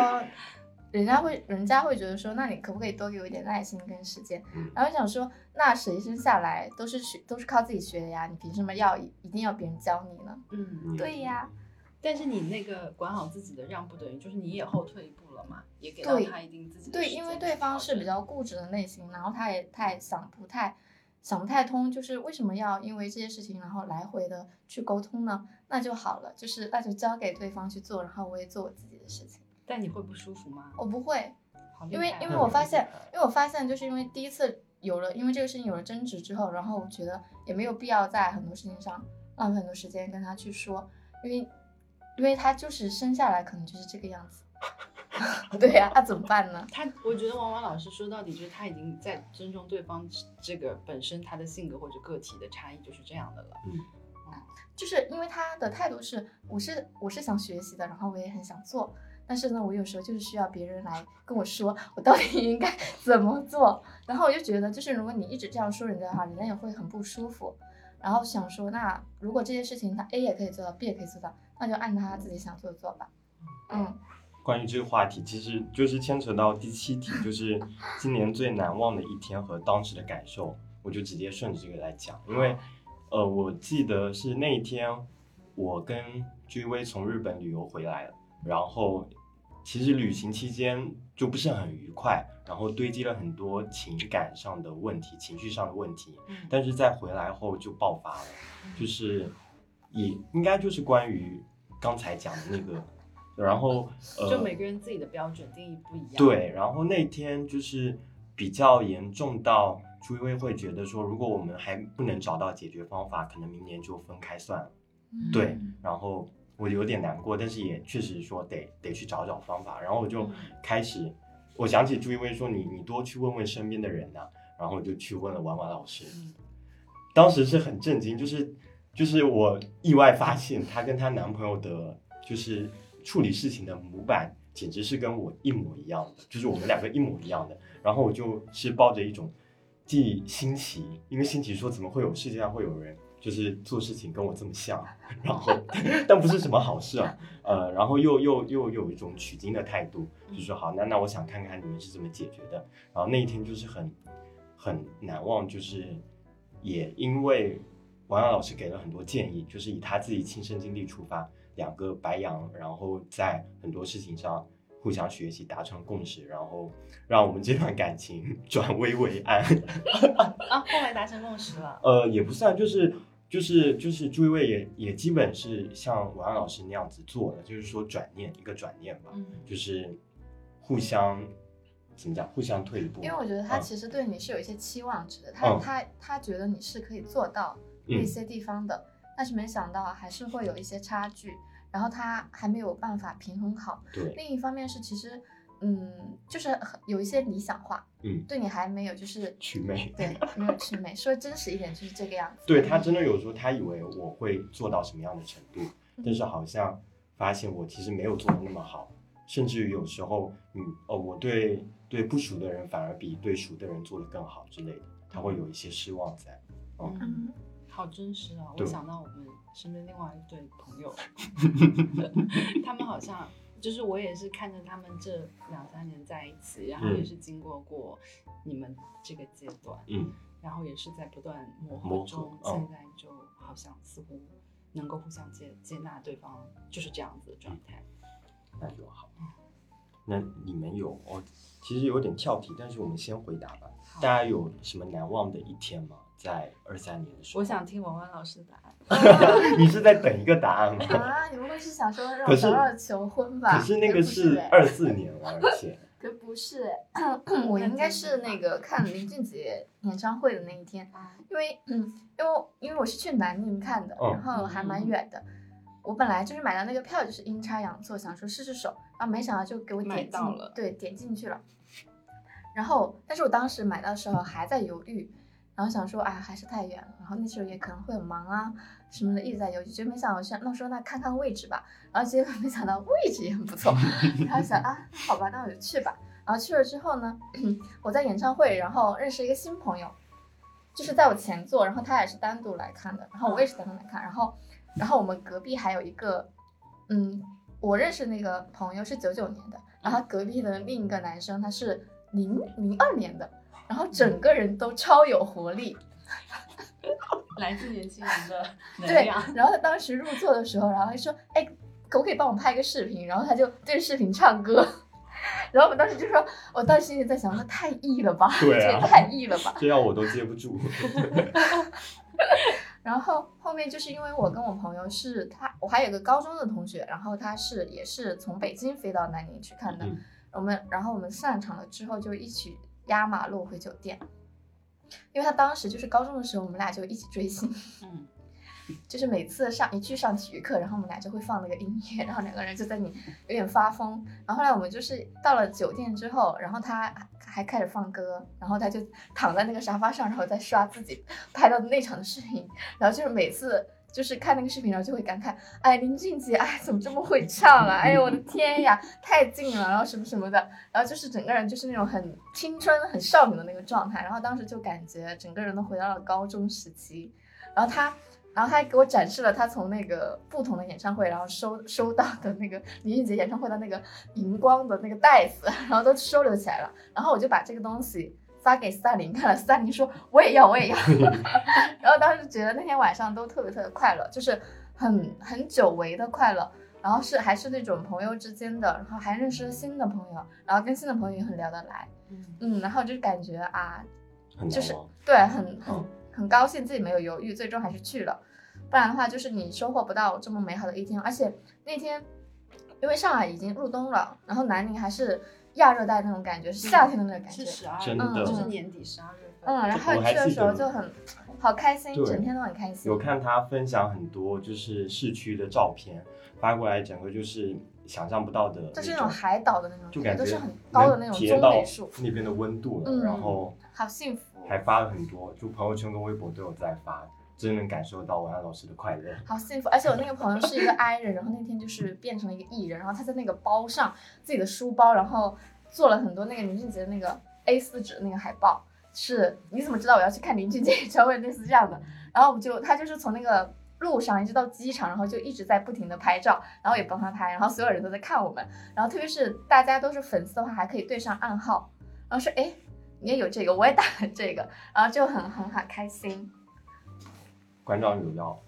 人家会人家会觉得说，那你可不可以多给我一点耐心跟时间？嗯然后想说，那谁生下来都是学都是靠自己学的呀，你凭什么要一定要别人教你呢？嗯，嗯对呀，但是你那个管好自己的让步等于就是你也后退一步了嘛，也给到对他一定自己的对，因为对方是比较固执的类型，然后他也太想不太想不太通，就是为什么要因为这些事情然后来回的去沟通呢？那就好了，就是那就交给对方去做，然后我也做我自己的事情。但你会不舒服吗？我不会，因为因为我发现，因为我发现就是因为第一次有了因为这个事情有了争执之后，然后我觉得也没有必要在很多事情上浪费很多时间跟他去说，因为因为他就是生下来可能就是这个样子。对呀、那怎么办呢？他，我觉得王王老师说到底就是他已经在尊重对方这个本身他的性格或者个体的差异就是这样的了。嗯就是因为他的态度是，我是我是想学习的，然后我也很想做，但是呢，我有时候就是需要别人来跟我说我到底应该 怎么做，然后我就觉得，就是如果你一直这样说人家的话，人家也会很不舒服，然后想说，那如果这些事情他 A 也可以做到，B 也可以做到，那就按他自己想做的做吧。嗯，关于这个话题，其实就是牵扯到第七题，就是今年最难忘的一天和当时的感受，我就直接顺着这个来讲，因为呃，我记得是那一天我跟居威从日本旅游回来了，然后其实旅行期间就不是很愉快，然后堆积了很多情感上的问题、情绪上的问题，嗯。但是在回来后就爆发了，就是也应该就是关于刚才讲的那个，然后呃，就每个人自己的标准定义不一样。，对，然后那天就是比较严重到朱一威会觉得说，如果我们还不能找到解决方法，可能明年就分开算了。嗯对，然后我有点难过，但是也确实说得得去找找方法，然后我就嗯开始，我想起朱一威说你你多去问问身边的人呐、然后我就去问了婉婉老师，嗯当时是很震惊，就是就是我意外发现她跟她男朋友的，就是处理事情的模板，简直是跟我一模一样的，就是我们两个一模一样的。然后我就是抱着一种既新奇，因为新奇说怎么会有世界上会有人就是做事情跟我这么像，然后 但不是什么好事啊，呃，然后又又又有一种取经的态度，就说好，那那我想看看你们是怎么解决的。然后那一天就是很很难忘，就是也因为王阳老师给了很多建议，就是以他自己亲身经历出发，两个白羊，然后在很多事情上互相学习，达成共识，然后让我们这段感情 转危为安。啊，后来达成共识了。呃，也不算，就是就是就是朱一卫也也基本是像王安老师那样子做的，就是说转念一个转念吧，嗯就是互相怎么讲，互相退一步。因为我觉得他嗯其实对你是有一些期望值的，他、嗯他他觉得你是可以做到嗯一些地方的，但是没想到还是会有一些差距，然后他还没有办法平衡好。对，另一方面是其实，嗯，就是很有一些理想化，嗯，对你还没有就是祛魅。对没有祛魅，说真实一点就是这个样子。对他真的有时候他以为我会做到什么样的程度，嗯但是好像发现我其实没有做的那么好，甚至于有时候，嗯，哦，我对对不熟的人反而比对熟的人做的更好之类的，他会有一些失望在。嗯，嗯，好真实啊！我想到我们身边另外一对朋友，他们好像就是我也是看着他们这两三年在一起，然后嗯也是经过过你们这个阶段，嗯，然后也是在不断磨合中，嗯现在就好像似乎能够互相接接纳对方，就是这样子的状态。那就好。那你们有哦，其实有点跳题，但是我们先回答吧。大家有什么难忘的一天吗？在二三年的时候，我想听文文老师的答案。你是在等一个答案吗？啊，你们会是想说让可是我早点求婚吧？可是那个是哎二四年了，而且可不是哎，我应该是那个看林俊杰演唱会的那一天，因为嗯，因为因为我是去南宁看的，嗯然后还蛮远的。我本来就是买到那个票，就是阴差阳错，想说试试手，然后没想到就给我点进到了，对，点进去了。然后，但是我当时买到的时候还在犹豫，然后想说，哎，还是太远了，然后那时候也可能会很忙啊什么的，一直在犹豫，就没想到想那说那看看位置吧，然后结果没想到位置也很不错，然后想啊，好吧，那我就去吧。然后去了之后呢，我在演唱会，然后认识一个新朋友，就是在我前座，然后他也是单独来看的，然后我也是单独来看，然后，然后我们隔壁还有一个，嗯，我认识那个朋友是九九年的，然后隔壁的另一个男生他是零零二年的，然后整个人都超有活力，来自年轻人的 能对。，然后他当时入座的时候，然后还说，哎，可不可以帮我拍个视频？然后他就对着视频唱歌。然后我们当时就说，我当时心里在想，那太 E 了吧，对啊这也太 E 了吧。这样我都接不住。然后后面就是因为我跟我朋友是他，我还有个高中的同学，然后他是也是从北京飞到南宁去看的。嗯我们然后我们散场了之后就一起压马路回酒店，因为他当时就是高中的时候，我们俩就一起追星。嗯，就是每次上一去上体育课，然后我们俩就会放那个音乐，然后两个人就在你有点发疯。然后后来我们就是到了酒店之后，然后他还开始放歌，然后他就躺在那个沙发上，然后再刷自己拍到的那场的视频。然后就是每次就是看那个视频，然后就会感慨，哎，林俊杰，哎，怎么这么会唱啊？哎呦，我的 天呀，太近了，然后什么什么的。然后就是整个人就是那种很青春、很少女的那个状态。然后当时就感觉整个人都回到了高中时期。然后他。然后他还给我展示了他从那个不同的演唱会，然后收收到的那个林俊杰演唱会的那个荧光的那个袋子，然后都收留起来了。然后我就把这个东西发给斯大林看了，斯大林说我也要，我也要。然后当时觉得那天晚上都特别特别快乐，就是很很久违的快乐。然后是还是那种朋友之间的，然后还认识了新的朋友，然后跟新的朋友也很聊得来，嗯嗯，然后就感觉啊，就是对，很很嗯很高兴自己没有犹豫，最终还是去了。不然的话，就是你收获不到这么美好的一天。而且那天，因为上海已经入冬了，然后南宁还是亚热带那种感觉，是夏天的那个感觉。是十二，真的就是年底十二月份。嗯，然后我去的时候就很好开心，整天都很开心。有看他分享很多就是市区的照片发过来，整个就是想象不到的就是那那种海岛的那种感觉，就感觉都是很高的那种棕榈树，那边的温度了，嗯然后好幸福。还发了很多，就朋友圈跟微博都有在发，真能感受到文安老师的快乐。好幸福，而且我那个朋友是一个 I 人，然后那天就是变成了一个 E 人，然后他在那个包上自己的书包，然后做了很多那个林俊杰的那个 A 4纸那个海报，是你怎么知道我要去看林俊杰演唱会类似这样的，然后我们就他就是从那个路上一直到机场，然后就一直在不停的拍照，然后也帮他拍，然后所有人都在看我们，然后特别是大家都是粉丝的话，还可以对上暗号，然后说哎你也有这个，我也打了这个，然后就很很好开心。馆长有要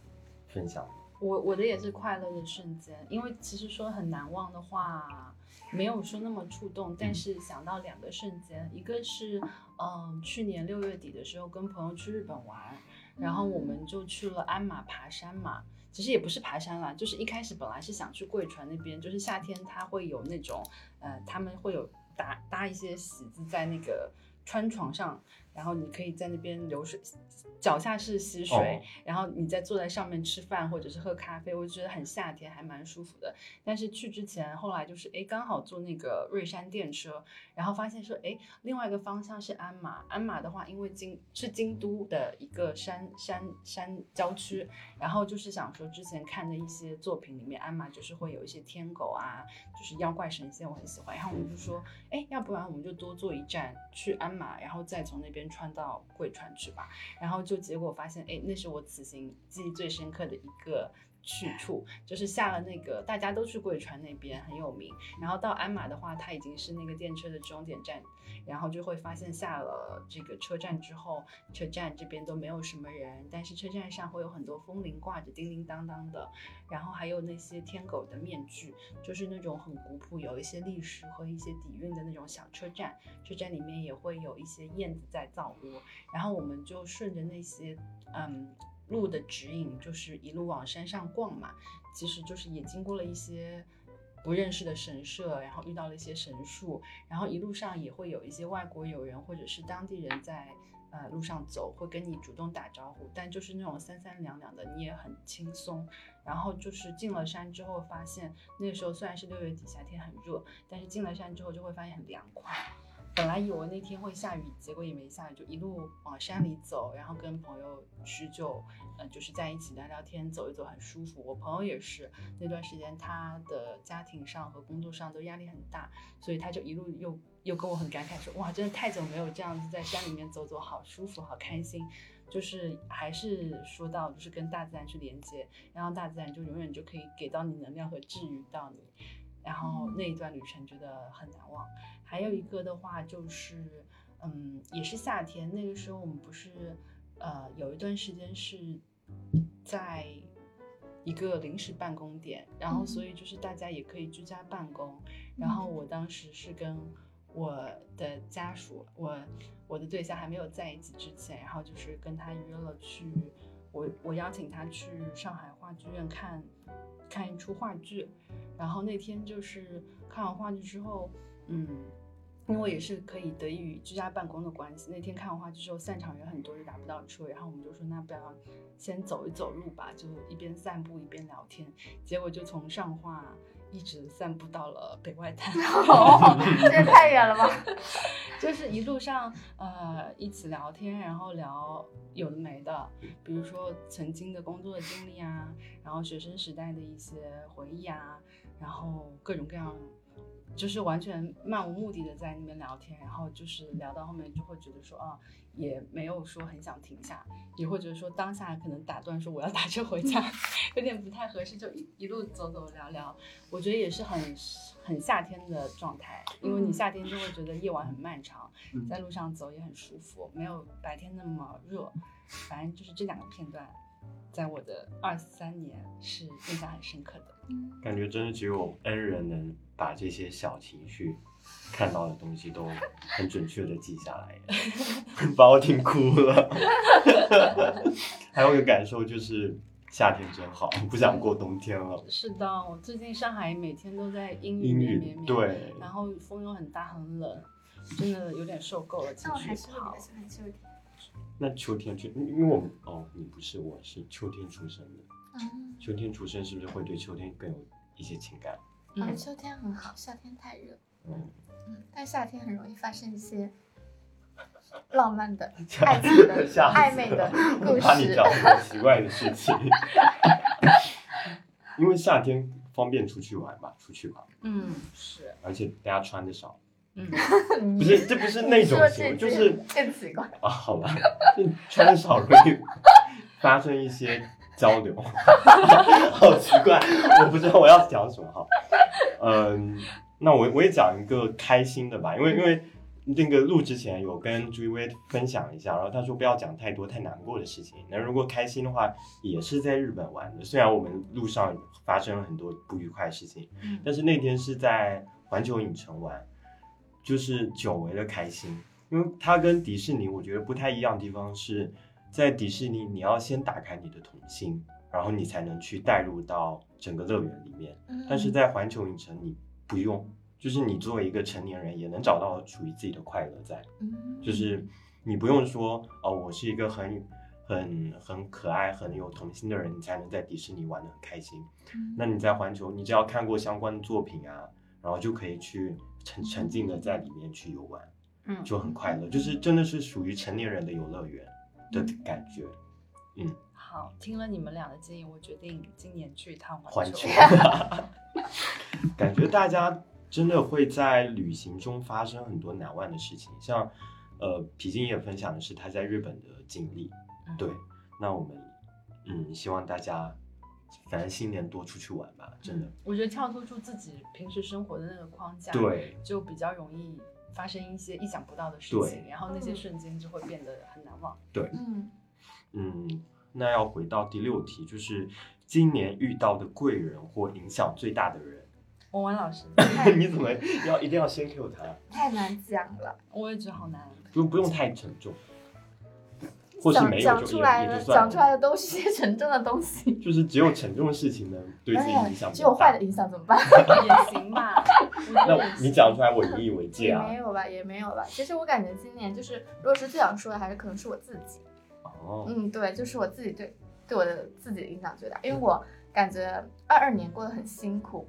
分享我我的也是快乐的瞬间，因为其实说很难忘的话，没有说那么触动，但是想到两个瞬间，一个是嗯去年六月底的时候跟朋友去日本玩，然后我们就去了鞍马爬山嘛。其实也不是爬山啦，就是一开始本来是想去贵船那边，就是夏天它会有那种，呃，他们会有搭搭一些席子在那个川床上，然后你可以在那边流水，脚下是溪水，哦然后你再坐在上面吃饭或者是喝咖啡，我觉得很夏天，还蛮舒服的。但是去之前，后来就是哎，刚好坐那个瑞山电车，然后发现说哎，另外一个方向是鞍马，鞍马的话，因为京是京都的一个山山山郊区，然后就是想说之前看的一些作品里面，鞍马就是会有一些天狗啊，就是妖怪神仙，我很喜欢。然后我们就说，哎，要不然我们就多坐一站去鞍马，然后再从那边穿到贵川去吧。然后就结果发现，哎，那是我此行记忆最深刻的一个去处，就是下了那个大家都去贵川那边很有名，然后到鞍马的话，它已经是那个电车的终点站，然后就会发现下了这个车站之后，车站这边都没有什么人，但是车站上会有很多风铃挂着叮叮当当的，然后还有那些天狗的面具，就是那种很古朴、有一些历史和一些底蕴的那种小车站，车站里面也会有一些燕子在造窝，然后我们就顺着那些嗯。路的指引就是一路往山上逛嘛，其实就是也经过了一些不认识的神社，然后遇到了一些神树，然后一路上也会有一些外国友人或者是当地人在呃路上走，会跟你主动打招呼，但就是那种三三两两的，你也很轻松。然后就是进了山之后，发现那时候虽然是六月底，夏天很热，但是进了山之后就会发现很凉快。本来以为那天会下雨，结果也没下雨，就一路往山里走，然后跟朋友叙旧，嗯，就是在一起聊聊天，走一走很舒服。我朋友也是那段时间他的家庭上和工作上都压力很大，所以他就一路又又跟我很感慨说，哇，真的太久没有这样子在山里面走走，好舒服，好开心。就是还是说到就是跟大自然去连接，然后大自然就永远就可以给到你能量和治愈到你。然后那一段旅程觉得很难忘。还有一个的话就是，嗯，也是夏天，那个时候我们不是，呃，有一段时间是在一个临时办公点，然后所以就是大家也可以居家办公。然后我当时是跟我的家属，我我的对象还没有在一起之前，然后就是跟他约了去，我我邀请他去上海话剧院看。看一出话剧，然后那天就是看完话剧之后，嗯，因为也是可以得益于居家办公的关系，那天看完话剧之后散场人很多，就打不到车，然后我们就说那不要先走一走路吧，就一边散步一边聊天，结果就从上话一直散步到了北外滩，这也太远了吧！就是一路上呃一起聊天，然后聊有的没的，比如说曾经的工作的经历啊，然后学生时代的一些回忆啊，然后各种各样。就是完全漫无目的的在那边聊天，然后就是聊到后面就会觉得说啊，也没有说很想停下，也会觉得说当下可能打断说我要打车回家，有点不太合适，就一一路走走聊聊。我觉得也是很很夏天的状态，因为你夏天就会觉得夜晚很漫长，在路上走也很舒服，没有白天那么热。反正就是这两个片段，在我的二三年是印象很深刻的。感觉真的只有恩人能。把这些小情绪看到的东西都很准确的记下来，把我听哭了。还有一个感受就是夏天真好，不想过冬天了。是的，我最近上海每天都在阴阴雨绵绵，对，然后风又很大很冷，真的有点受够了。那我还是比较喜欢秋天。那秋天去因为我们哦，你不是，我是秋天出生的。嗯。秋天出生是不是会对秋天更有一些情感？嗯，秋天很好，夏天太热。但夏天很容易发生一些浪漫的、爱情的、暧昧的故事。怕你讲很奇怪的事情。因为夏天方便出去玩嘛，出去玩。嗯，是。而且大家穿的少。嗯，不是，这不是那种行为，就是更奇怪啊。好吧，穿的少容易发生一些。交流，好奇怪，我不知道我要讲什么哈。嗯，那我我也讲一个开心的吧，因为因为那个录之前有跟朱一威分享一下，然后他说不要讲太多太难过的事情。那如果开心的话，也是在日本玩的，虽然我们路上发生了很多不愉快的事情，但是那天是在环球影城玩，就是久违的开心。因为它跟迪士尼我觉得不太一样的地方是。在迪士尼，你要先打开你的童心，然后你才能去带入到整个乐园里面。但是在环球影城，你不用，就是你作为一个成年人，也能找到属于自己的快乐在。就是你不用说哦，我是一个很很很可爱、很有童心的人，你才能在迪士尼玩的很开心。那你在环球，你只要看过相关的作品啊，然后就可以去沉沉浸的在里面去游玩，嗯，就很快乐。就是真的是属于成年人的游乐园。的感觉，嗯，好，听了你们俩的建议，我决定今年去一趟环球。感觉大家真的会在旅行中发生很多难忘的事情，像呃，皮筋也分享的是他在日本的经历。对，那我们嗯，希望大家反正新年多出去玩吧，真的。我觉得跳脱出自己平时生活的那个框架，对，就比较容易发生一些意想不到的事情，然后那些瞬间就会变得很难忘。对，嗯嗯，那要回到第六题，就是今年遇到的贵人或影响最大的人。文文老师，你怎么要一定要先 Q 他？太难讲了，我也觉得好难。不不用太沉重，或是讲没有就讲出来的讲出来的都是些沉重的东西。就是只有沉重的事情呢，对自己哎影响只有坏的影响怎么办？也行吧，那你讲出来，我引以为戒啊也没。有吧，也没有吧。其实我感觉今年就是，如果是最想说的，还是可能是我自己。哦，嗯，对，就是我自己对对我的自己的影响最大，因为我感觉二二年过得很辛苦。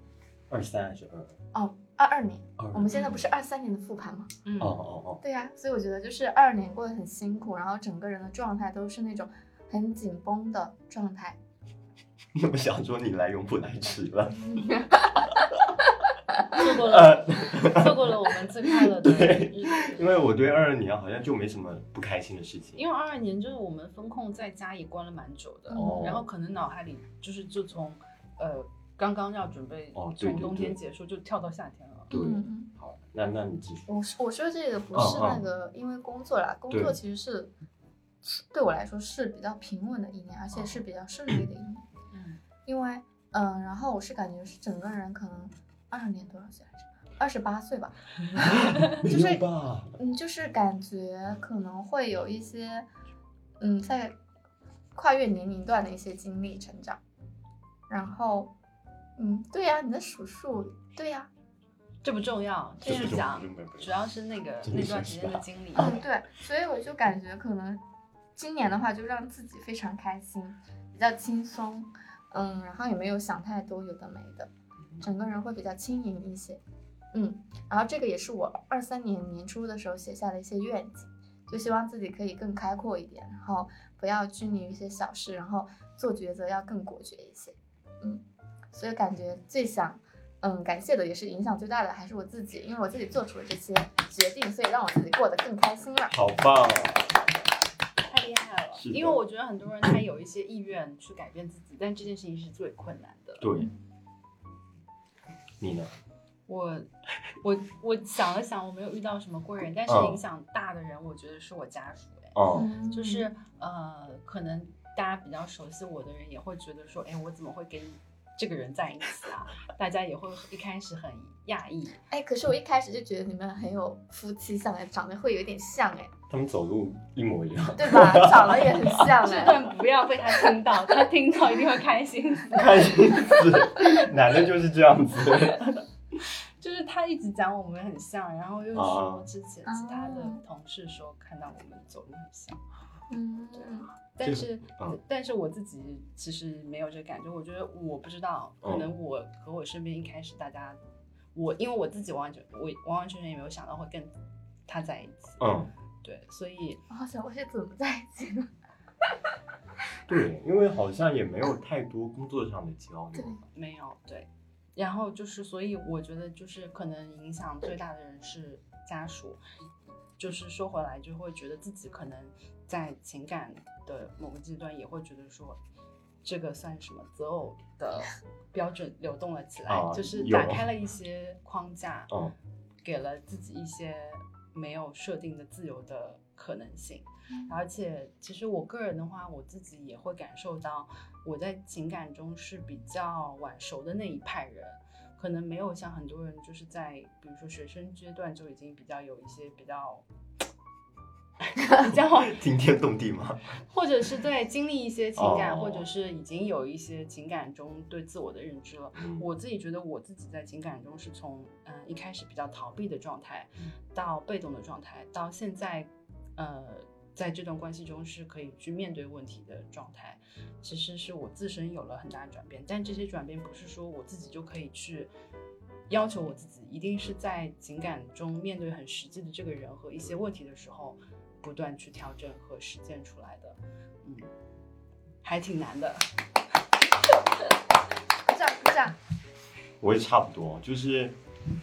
二三还是二？哦，二二年，二我们现在不是二三年的复盘吗？嗯哦哦哦，对呀、所以我觉得就是二二年过得很辛苦，然后整个人的状态都是那种很紧绷的状态。你有没有想说你来永不来迟了？错过了呃，错过了我们最快乐的对 日子。因为我对二二年好像就没什么不开心的事情。因为二二年就是我们风控在家也关了蛮久的，哦然后可能脑海里就是就从呃刚刚要准备从冬天结束就跳到夏天了。对，嗯嗯好，那那你继续。我说我说这个不是那个因为工作啦，工作其实是是对我来说是比较平稳的一年，而且是比较顺利的一年。嗯，因为嗯、然后我是感觉是整个人可能二二年多少岁来着？二十八岁吧。没就是有吧？嗯，就是感觉可能会有一些嗯，在跨越年龄段的一些经历成长。然后嗯，对呀、你在数数，对呀、这不重要，这是讲主要是那个那段时间的经历。嗯，对，所以我就感觉可能今年的话，就让自己非常开心，比较轻松，嗯，然后也没有想太多有的没的，整个人会比较轻盈一些，嗯，然后这个也是我二三年年初的时候写下的一些愿景，就希望自己可以更开阔一点，然后不要拘泥于一些小事，然后做抉择要更果决一些，嗯，所以感觉最想。嗯，感谢的也是影响最大的还是我自己，因为我自己做出了这些决定，所以让我自己过得更开心了。好棒哦！太厉害了，因为我觉得很多人他有一些意愿去改变自己，但这件事情是最困难的。对，你呢？我我我想了想，我没有遇到什么贵人，但是嗯影响大的人，我觉得是我家属、哎、哦，嗯就是呃，可能大家比较熟悉我的人也会觉得说，哎，我怎么会跟这个人在一起啊？大家也会一开始很讶异，哎，可是我一开始就觉得你们很有夫妻相，哎，长得会有点像，哎，他们走路一模一样，对吧？长得也很 像，这哎。段不要被他听到，他听到一定会开心死。开心死，男的就是这样子。就是他一直讲我们很像，然后又啊说之前其他的哦同事说看到我们走路很像，嗯，但是、嗯但是我自己其实没有这个感觉，我觉得我不知道，嗯可能我和我身边一开始大家，我因为我自己完全我完完全全也没有想到会跟他在一起，嗯，对，所以我好想我是怎么在一起的？对，因为好像也没有太多工作上的交流。没有对，然后就是所以我觉得就是可能影响最大的人是家属，就是说回来就会觉得自己可能在情感的某个阶段也会觉得说。这个算什么择偶的标准流动了起来，啊就是打开了一些框架，嗯给了自己一些没有设定的自由的可能性。而且，其实我个人的话，我自己也会感受到，我在情感中是比较晚熟的那一派人，可能没有像很多人就是在比如说学生阶段就已经比较有一些比较 比较 惊天动地吗？或者是在经历一些情感，哦或者是已经有一些情感中对自我的认知了。嗯我自己觉得我自己在情感中是从嗯、呃一开始比较逃避的状态，嗯到被动的状态，到现在呃在这段关系中是可以去面对问题的状态。其实是我自身有了很大的转变，但这些转变不是说我自己就可以去。要求我自己，一定是在情感中面对很实际的这个人和一些问题的时候，不断去调整和实践出来的。嗯，还挺难的。鼓掌鼓掌。我也差不多，就是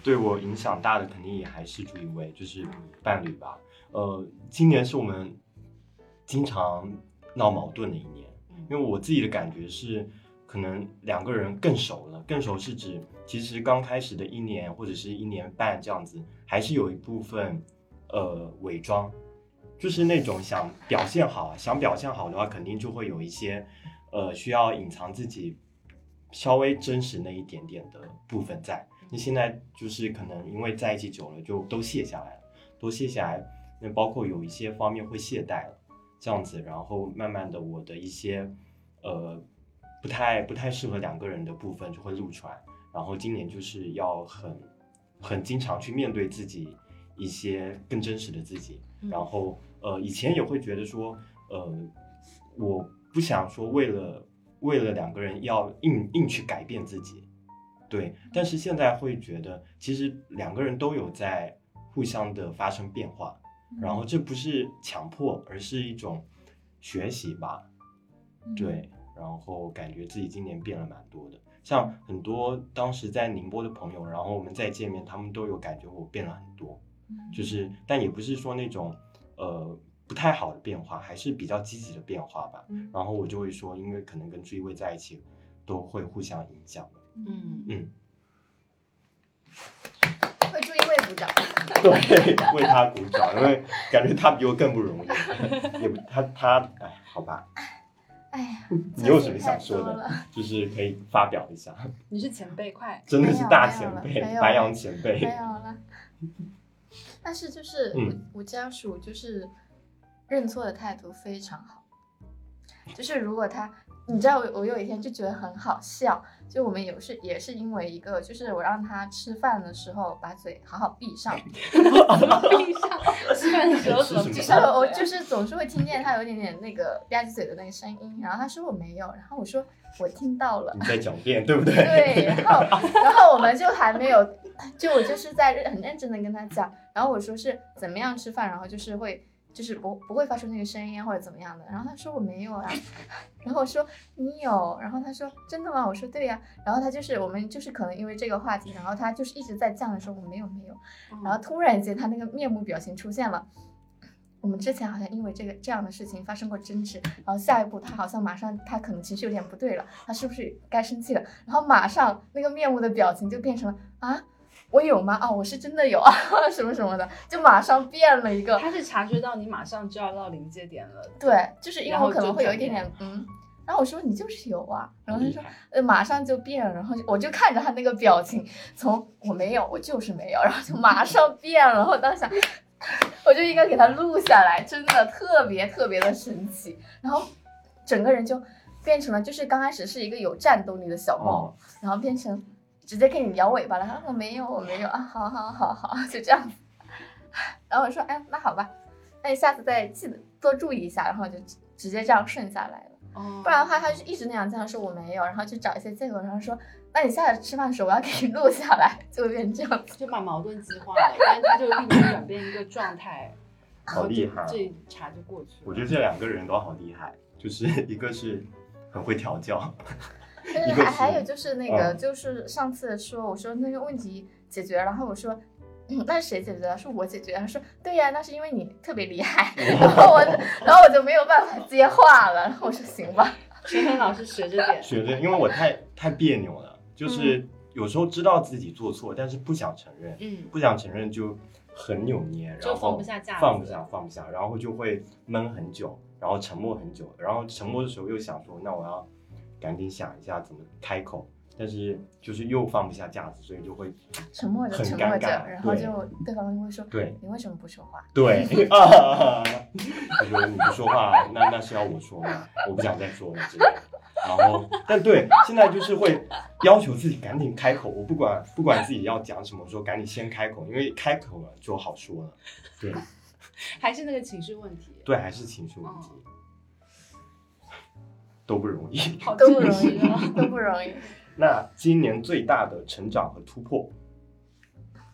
对我影响大的肯定也还是朱一威，就是伴侣吧。呃，今年是我们经常闹矛盾的一年，因为我自己的感觉是，可可能两个人更熟了。更熟是指其实刚开始的一年或者是一年半这样子，还是有一部分呃伪装，就是那种想表现好，想表现好的话，肯定就会有一些呃需要隐藏自己稍微真实那一点点的部分在。那现在就是可能因为在一起久了，就都卸下来了，都卸下来。那包括有一些方面会懈怠了，这样子，然后慢慢的我的一些呃不太不太适合两个人的部分就会露出来。然后今年就是要很很经常去面对自己一些更真实的自己。然后呃以前也会觉得说呃我不想说为了为了两个人要硬硬去改变自己。对，但是现在会觉得，其实两个人都有在互相的发生变化，然后这不是强迫，而是一种学习吧。对，然后感觉自己今年变了蛮多的，像很多当时在宁波的朋友，然后我们再见面，他们都有感觉我变了很多，就是但也不是说那种呃不太好的变化，还是比较积极的变化吧。然后我就会说，因为可能跟朱一位在一起，都会互相影响。嗯嗯，为朱一位鼓掌。对，为他鼓掌，因为感觉他比我更不容易，也不他他哎，好吧，哎呀，你有什么想说的？就是可以发表一下，你是前辈，快！真的是大前没辈白羊前辈没，有了。但是就是嗯我我家属就是认错的态度非常好，就是如果他，你知道我我有一天就觉得很好笑，就我们有是也是因为一个，就是我让他吃饭的时候把嘴好好闭上，闭上，吃饭的时候 就是？我就是总是会听见他有一点点那个吧唧嘴的那个声音，然后他说我没有，然后我说我听到了，你在狡辩，对不对？对，然后然后我们就还没有，就我就是在认很认真的跟他讲，然后我说是怎么样吃饭，然后就是会就是不不会发出那个声音或者怎么样的，然后他说我没有啊，然后我说你有，然后他说真的吗？我说对呀、然后他就是我们就是可能因为这个话题，然后他就是一直在犟的说我没有没有，然后突然间他那个面部表情出现了。我们之前好像因为这个这样的事情发生过争执，然后下一步他好像马上他可能情绪有点不对了，他是不是该生气了？然后马上那个面部的表情就变成了啊，我有吗？啊，我是真的有啊，什么什么的，就马上变了一个。他是察觉到你马上就要到临界点了，对，就是因为我可能会有一点点嗯，然后我说你就是有啊，然后他说呃马上就变了，然后就我就看着他那个表情，从我没有我就是没有，然后就马 上变了，然后我当时想。我就应该给他录下来，真的特别特别的神奇。然后整个人就变成了，就是刚开始是一个有战斗力的小猫，哦，然后变成直接给你摇尾巴了。他说我没有，我没有啊，好好好好，就这样子。然后我说，哎，那好吧，那你下次再记得多注意一下，然后就直直接这样顺下来了。哦不然的话，他就一直那样这样说我没有，然后就找一些借口，然后说，那你下次吃饭的时候我要给你录下来，就会变成这样子。就把矛盾激化了，但是他就立马转变一个状态，好厉害这一茬就过去了。我觉得这两个人都好厉害，就是一个是很会调教，还还有就是那个，嗯就是上次说我说那个问题解决了，然后我说。嗯，那是谁解决的？是我解决的。他说：“对呀，那是因为你特别厉害。”然后我，然后我就没有办法接话了。然后我说：“行吧。学恒老师学着点，学着，因为我太太别扭了，嗯就是有时候知道自己做错，但是不想承认，嗯，不想承认就很扭捏，然后就放不下架子放不下，放不下，然后就会闷很久，然后沉默很久，然后沉默的时候又想说，那我要赶紧想一下怎么开口，但是就是又放不下架子，所以就会”沉默着，很沉默着，尴尬然后就对方就会说：“对你为什么不说话对啊，他说你不说话，那那是要我说吗？我不想再说了之类的。然后，但对，现在就是会要求自己赶紧开口，我不管不管自己要讲什么，我说赶紧先开口，因为开口了就好说了。对 还是那个情绪问题，对，还是情绪问题，都不容易。好？”都不容易都不容易。那今年最大的成长和突破，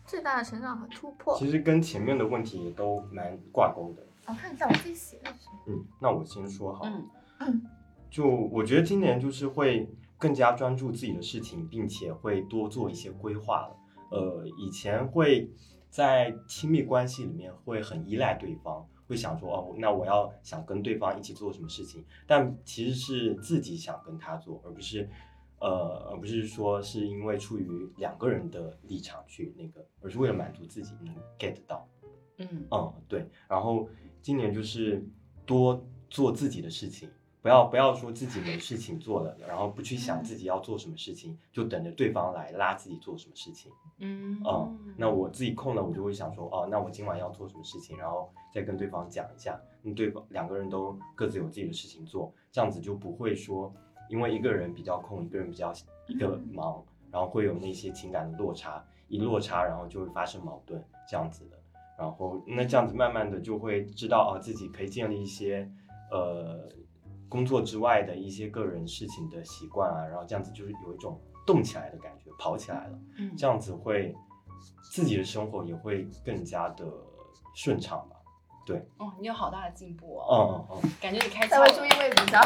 最大的成长和突破，其实跟前面的问题也都蛮挂钩的。我看一下我自己写的是。嗯，那我先说好了。嗯就我觉得今年就是会更加专注自己的事情，并且会多做一些规划了。呃，以前会在亲密关系里面会很依赖对方，会想说哦，那我要想跟对方一起做什么事情，但其实是自己想跟他做，而不是呃，而不是说是因为出于两个人的立场去那个，而是为了满足自己能 get 到。嗯嗯，对。然后今年就是多做自己的事情，不要不要说自己没事情做了，然后不去想自己要做什么事情，就等着对方来拉自己做什么事情。嗯嗯，那我自己空了，我就会想说，哦，那我今晚要做什么事情，然后再跟对方讲一下。那对方两个人都各自有自己的事情做，这样子就不会说，因为一个人比较空，一个人比较一个忙，然后会有那些情感的落差，一落差，然后就会发生矛盾，这样子的。然后那这样子慢慢的就会知道，哦，自己可以建立一些，呃，工作之外的一些个人事情的习惯啊，然后这样子就是有一种动起来的感觉，跑起来了。嗯这样子会自己的生活也会更加的顺畅吧。对哦，你有好大的进步哦，嗯嗯嗯，感觉你开再为窍了。朱一位鼓掌。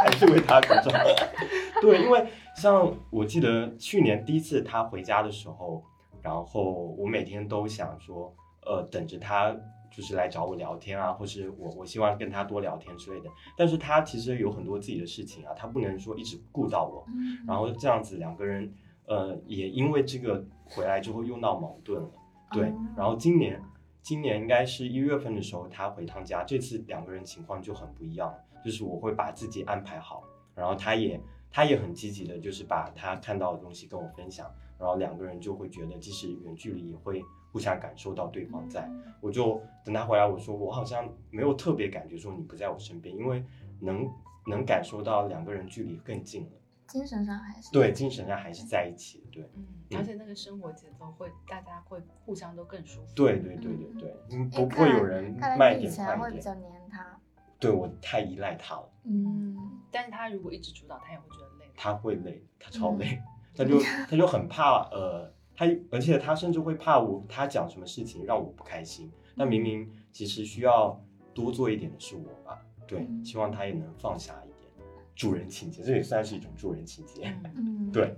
还是为他鼓掌。对，因为像我记得去年第一次他回家的时候，然后我每天都想说，呃，等着他就是来找我聊天啊，或是我我希望跟他多聊天之类的。但是他其实有很多自己的事情啊，他不能说一直顾到我。嗯然后这样子两个人，呃，也因为这个回来之后又闹矛盾了。对哦，然后今年今年应该是一月份的时候，他回趟家，这次两个人情况就很不一样，就是我会把自己安排好，然后他也他也很积极的，就是把他看到的东西跟我分享，然后两个人就会觉得，即使远距离也会互相感受到对方在。我就等他回来，我说我好像没有特别感觉说你不在我身边，因为能能感受到两个人距离更近了，精神上还是对，精神上还是在一起的，对。嗯，而且那个生活节奏会，大家会互相都更舒服。对对对对对，嗯，哎不不会有人看慢一点快一点。会比较黏他。对我太依赖他了，嗯，但是他如果一直主导，他也会觉得累。他会累，他超嗯累，他就他就很怕呃，他而且他甚至会怕我，他讲什么事情让我不开心。但明明其实需要多做一点的是我吧，对，嗯希望他也能放下一点，助人情节，这也算是一种助人情节。嗯，嗯，对。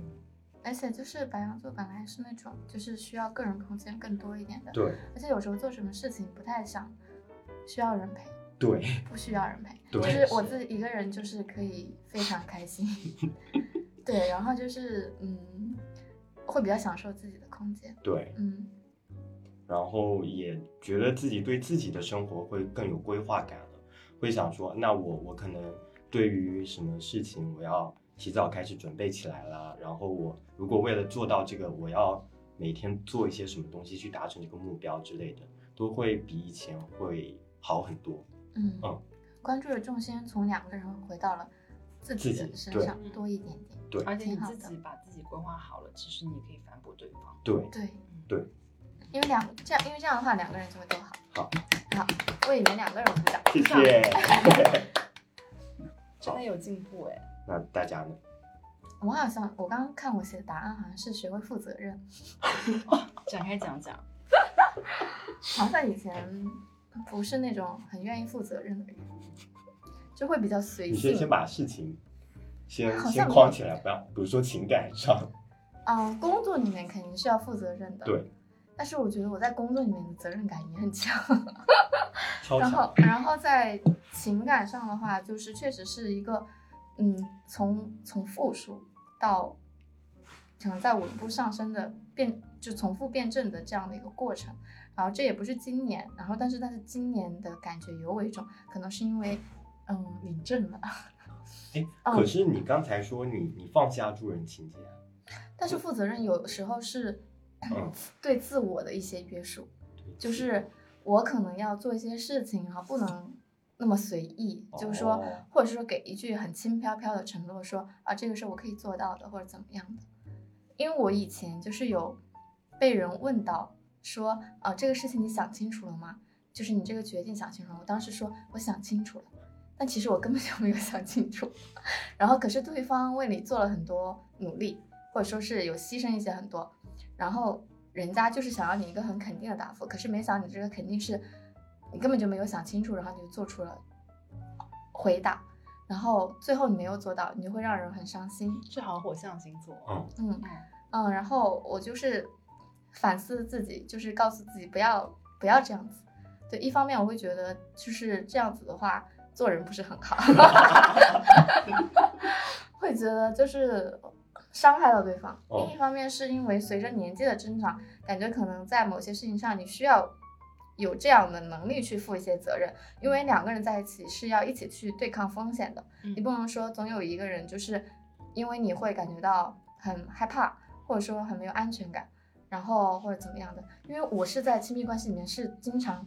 而且就是白羊座本来是那种就是需要个人空间更多一点的，对而且有时候做什么事情不太想需要人陪，对不需要人陪，对就是我自己一个人就是可以非常开心，对，然后就是嗯，会比较享受自己的空间，对，嗯。然后也觉得自己对自己的生活会更有规划感了，会想说，那我我可能对于什么事情我要提早开始准备起来啦，然后我如果为了做到这个，我要每天做一些什么东西去达成这个目标之类的，都会比以前会好很多。嗯。嗯。关注的重心从两个人回到了自己身上多一点点，对而且你自己把自己规划好了，其实你可以反驳对方。对，对对，因为两这样，因为这样的话两个人就会都好，好，好，为你们两个人鼓掌，谢谢。真的有进步哎。那大家呢？我好像我刚刚看我写的答案好像是学会负责任，展开讲讲。好像以前不是那种很愿意负责任的人，就会比较随性。你先先把事情先先框起来，不要，比如说情感上，嗯，工作里面肯定是要负责任的，。对，但是我觉得我在工作里面的责任感也很强，超强然后，然后在情感上的话，就是确实是一个，嗯，从从负数到可能在稳步上升的变，就从负变正的这样的一个过程。然后这也不是今年，然后但是但是今年的感觉尤为重，可能是因为嗯领证了，哎，哦可是你刚才说你你放下助人情节啊，但是负责任有时候是嗯，对自我的一些约束。对就是我可能要做一些事情，然后不能那么随意，就是说哦，或者是说给一句很轻飘飘的承诺，说啊这个是我可以做到的，或者怎么样的。因为我以前就是有被人问到说啊这个事情你想清楚了吗？就是你这个决定想清楚了吗？我当时说我想清楚了，但其实我根本就没有想清楚。然后可是对方为你做了很多努力，或者说是有牺牲一些很多，然后人家就是想要你一个很肯定的答复，可是没想你这个肯定是你根本就没有想清楚，然后你就做出了回答，然后最后你没有做到，你就会让人很伤心。是好像火象星座。嗯，嗯嗯嗯，然后我就是反思自己，就是告诉自己不要不要这样子。对，一方面我会觉得就是这样子的话，做人不是很好。会觉得就是伤害到对方。哦另一方面是因为随着年纪的增长，感觉可能在某些事情上你需要有这样的能力去负一些责任，因为两个人在一起是要一起去对抗风险的。嗯你不能说总有一个人就是因为你会感觉到很害怕，或者说很没有安全感，然后或者怎么样的。因为我是在亲密关系里面是经常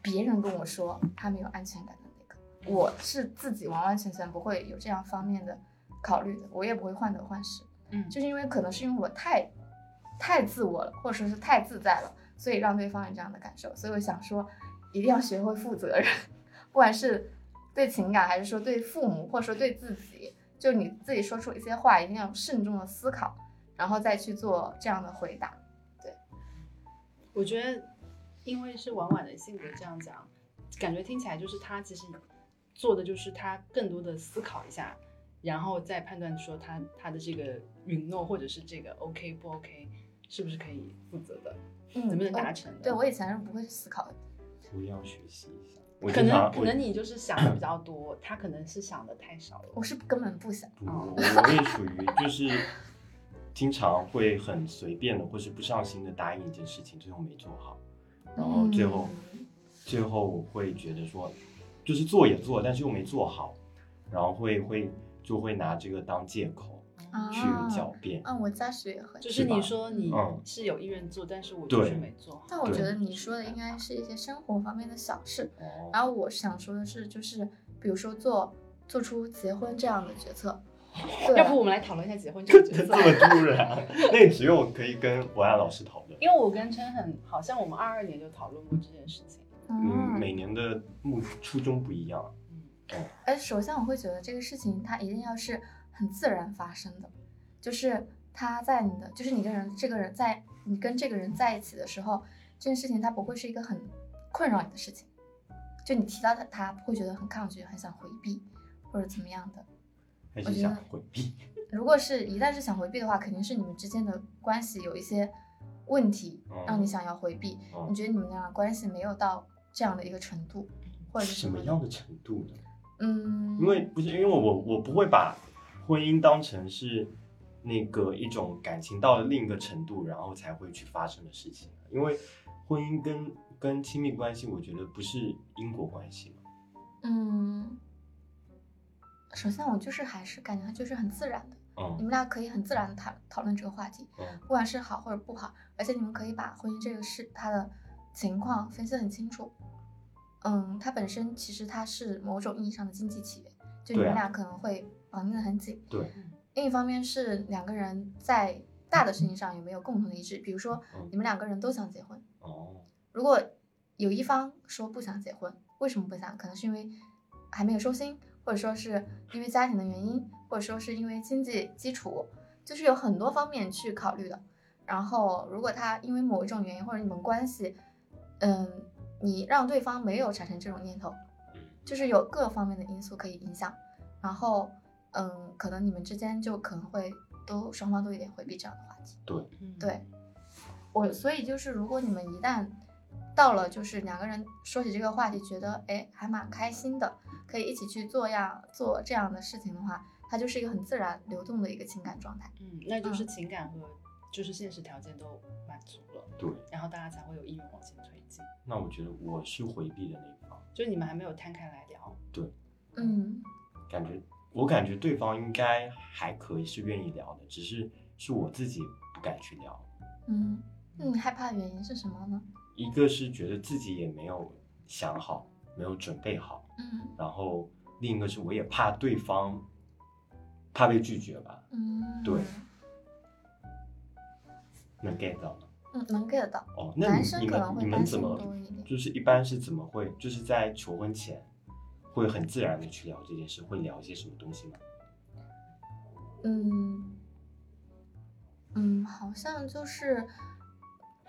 别人跟我说他没有安全感我是自己完完全全不会有这样方面的考虑的，我也不会患得患失。嗯就是因为可能是因为我太太自我了，或者说是太自在了，所以让对方有这样的感受。所以我想说，一定要学会负责任，不管是对情感，还是说对父母，或者说对自己，就你自己说出一些话，一定要慎重的思考，然后再去做这样的回答。对我觉得，因为是婉婉的性格这样讲，感觉听起来就是他其实做的就是他更多的思考一下，然后再判断说他他的这个允诺或者是这个 OK 不 OK，是不是可以负责的，嗯，能不能呃达成的。对我以前是不会去思考的。我要学习一下。可能可能你就是想的比较多，他可能是想的太少了。我是根本不想。我我也属于就是经常会很随便的或是不上心的答应一件事情，最后没做好，然后最后、嗯最后我会觉得说，就是做也做，但是又没做好，然后会会就会拿这个当借口啊去狡辩。嗯，我家学也会。就是你说你嗯是有意愿做，但是我就是没做好。但我觉得你说的应该是一些生活方面的小事，哦，然后我想说的是，就是比如说做做出结婚这样的决策，要不我们来讨论一下结婚这个角这么。突然，那你只有可以跟博安老师讨论。因为我跟陈很好像我们二二年就讨论过这件事情。嗯，嗯，每年的目初衷不一样。嗯，哎首先我会觉得这个事情它一定要是很自然发生的，就是他在你的，就是你跟人这个人在你跟这个人在一起的时候，这件事情它不会是一个很困扰你的事情，就你提到他，他不会觉得很抗拒，很想回避或者怎么样的。还是想我觉得回避？如果是一旦是想回避的话，肯定是你们之间的关系有一些问题，哦让你想要回避。哦你觉得你们俩关系没有到这样的一个程度，或者是什么的样的程度呢？嗯，因为不是因为我我不会把婚姻当成是那个一种感情到了另一个程度，然后才会去发生的事情。因为婚姻跟跟亲密关系，我觉得不是因果关系嘛。嗯，首先我就是还是感觉它就是很自然的，你嗯们俩可以很自然的讨讨论这个话题，嗯不管是好或者不好，而且你们可以把婚姻这个事它的情况分析得很清楚。嗯，它本身其实它是某种意义上的经济契约，就你们俩可能会绑定的很紧。对，另一方面是两个人在大的事情上有没有共同的一致，比如说嗯你们两个人都想结婚，哦，如果有一方说不想结婚，为什么不想？可能是因为还没有收心，或者说是因为家庭的原因，或者说是因为经济基础，就是有很多方面去考虑的。然后，如果他因为某一种原因或者你们关系，嗯，你让对方没有产生这种念头，嗯就是有各方面的因素可以影响。然后，嗯，可能你们之间就可能会都双方都有点回避这样的话题。对，嗯对我所以就是，如果你们一旦到了就是两个人说起这个话题，觉得哎还蛮开心的，可以一起去做样做这样的事情的话，它就是一个很自然流动的一个情感状态。嗯，那就是情感和就是现实条件都满足了，对，然后大家才会有意愿往前推进。那我觉得我是回避的那一方，就你们还没有摊开来聊，对。嗯。感觉我感觉对方应该还可以，是愿意聊的，只是是我自己不敢去聊。嗯，那你害怕的原因是什么呢？一个是觉得自己也没有想好，没有准备好，嗯。然后另一个是我也怕对方怕被拒绝吧，嗯，对。能 get 到吗？嗯，能 get 到。哦，那你男生可你们你们能会担心怎么多一点就是一般是怎么会就是在求婚前会很自然的去聊这件事，会聊一些什么东西吗？嗯嗯，好像就是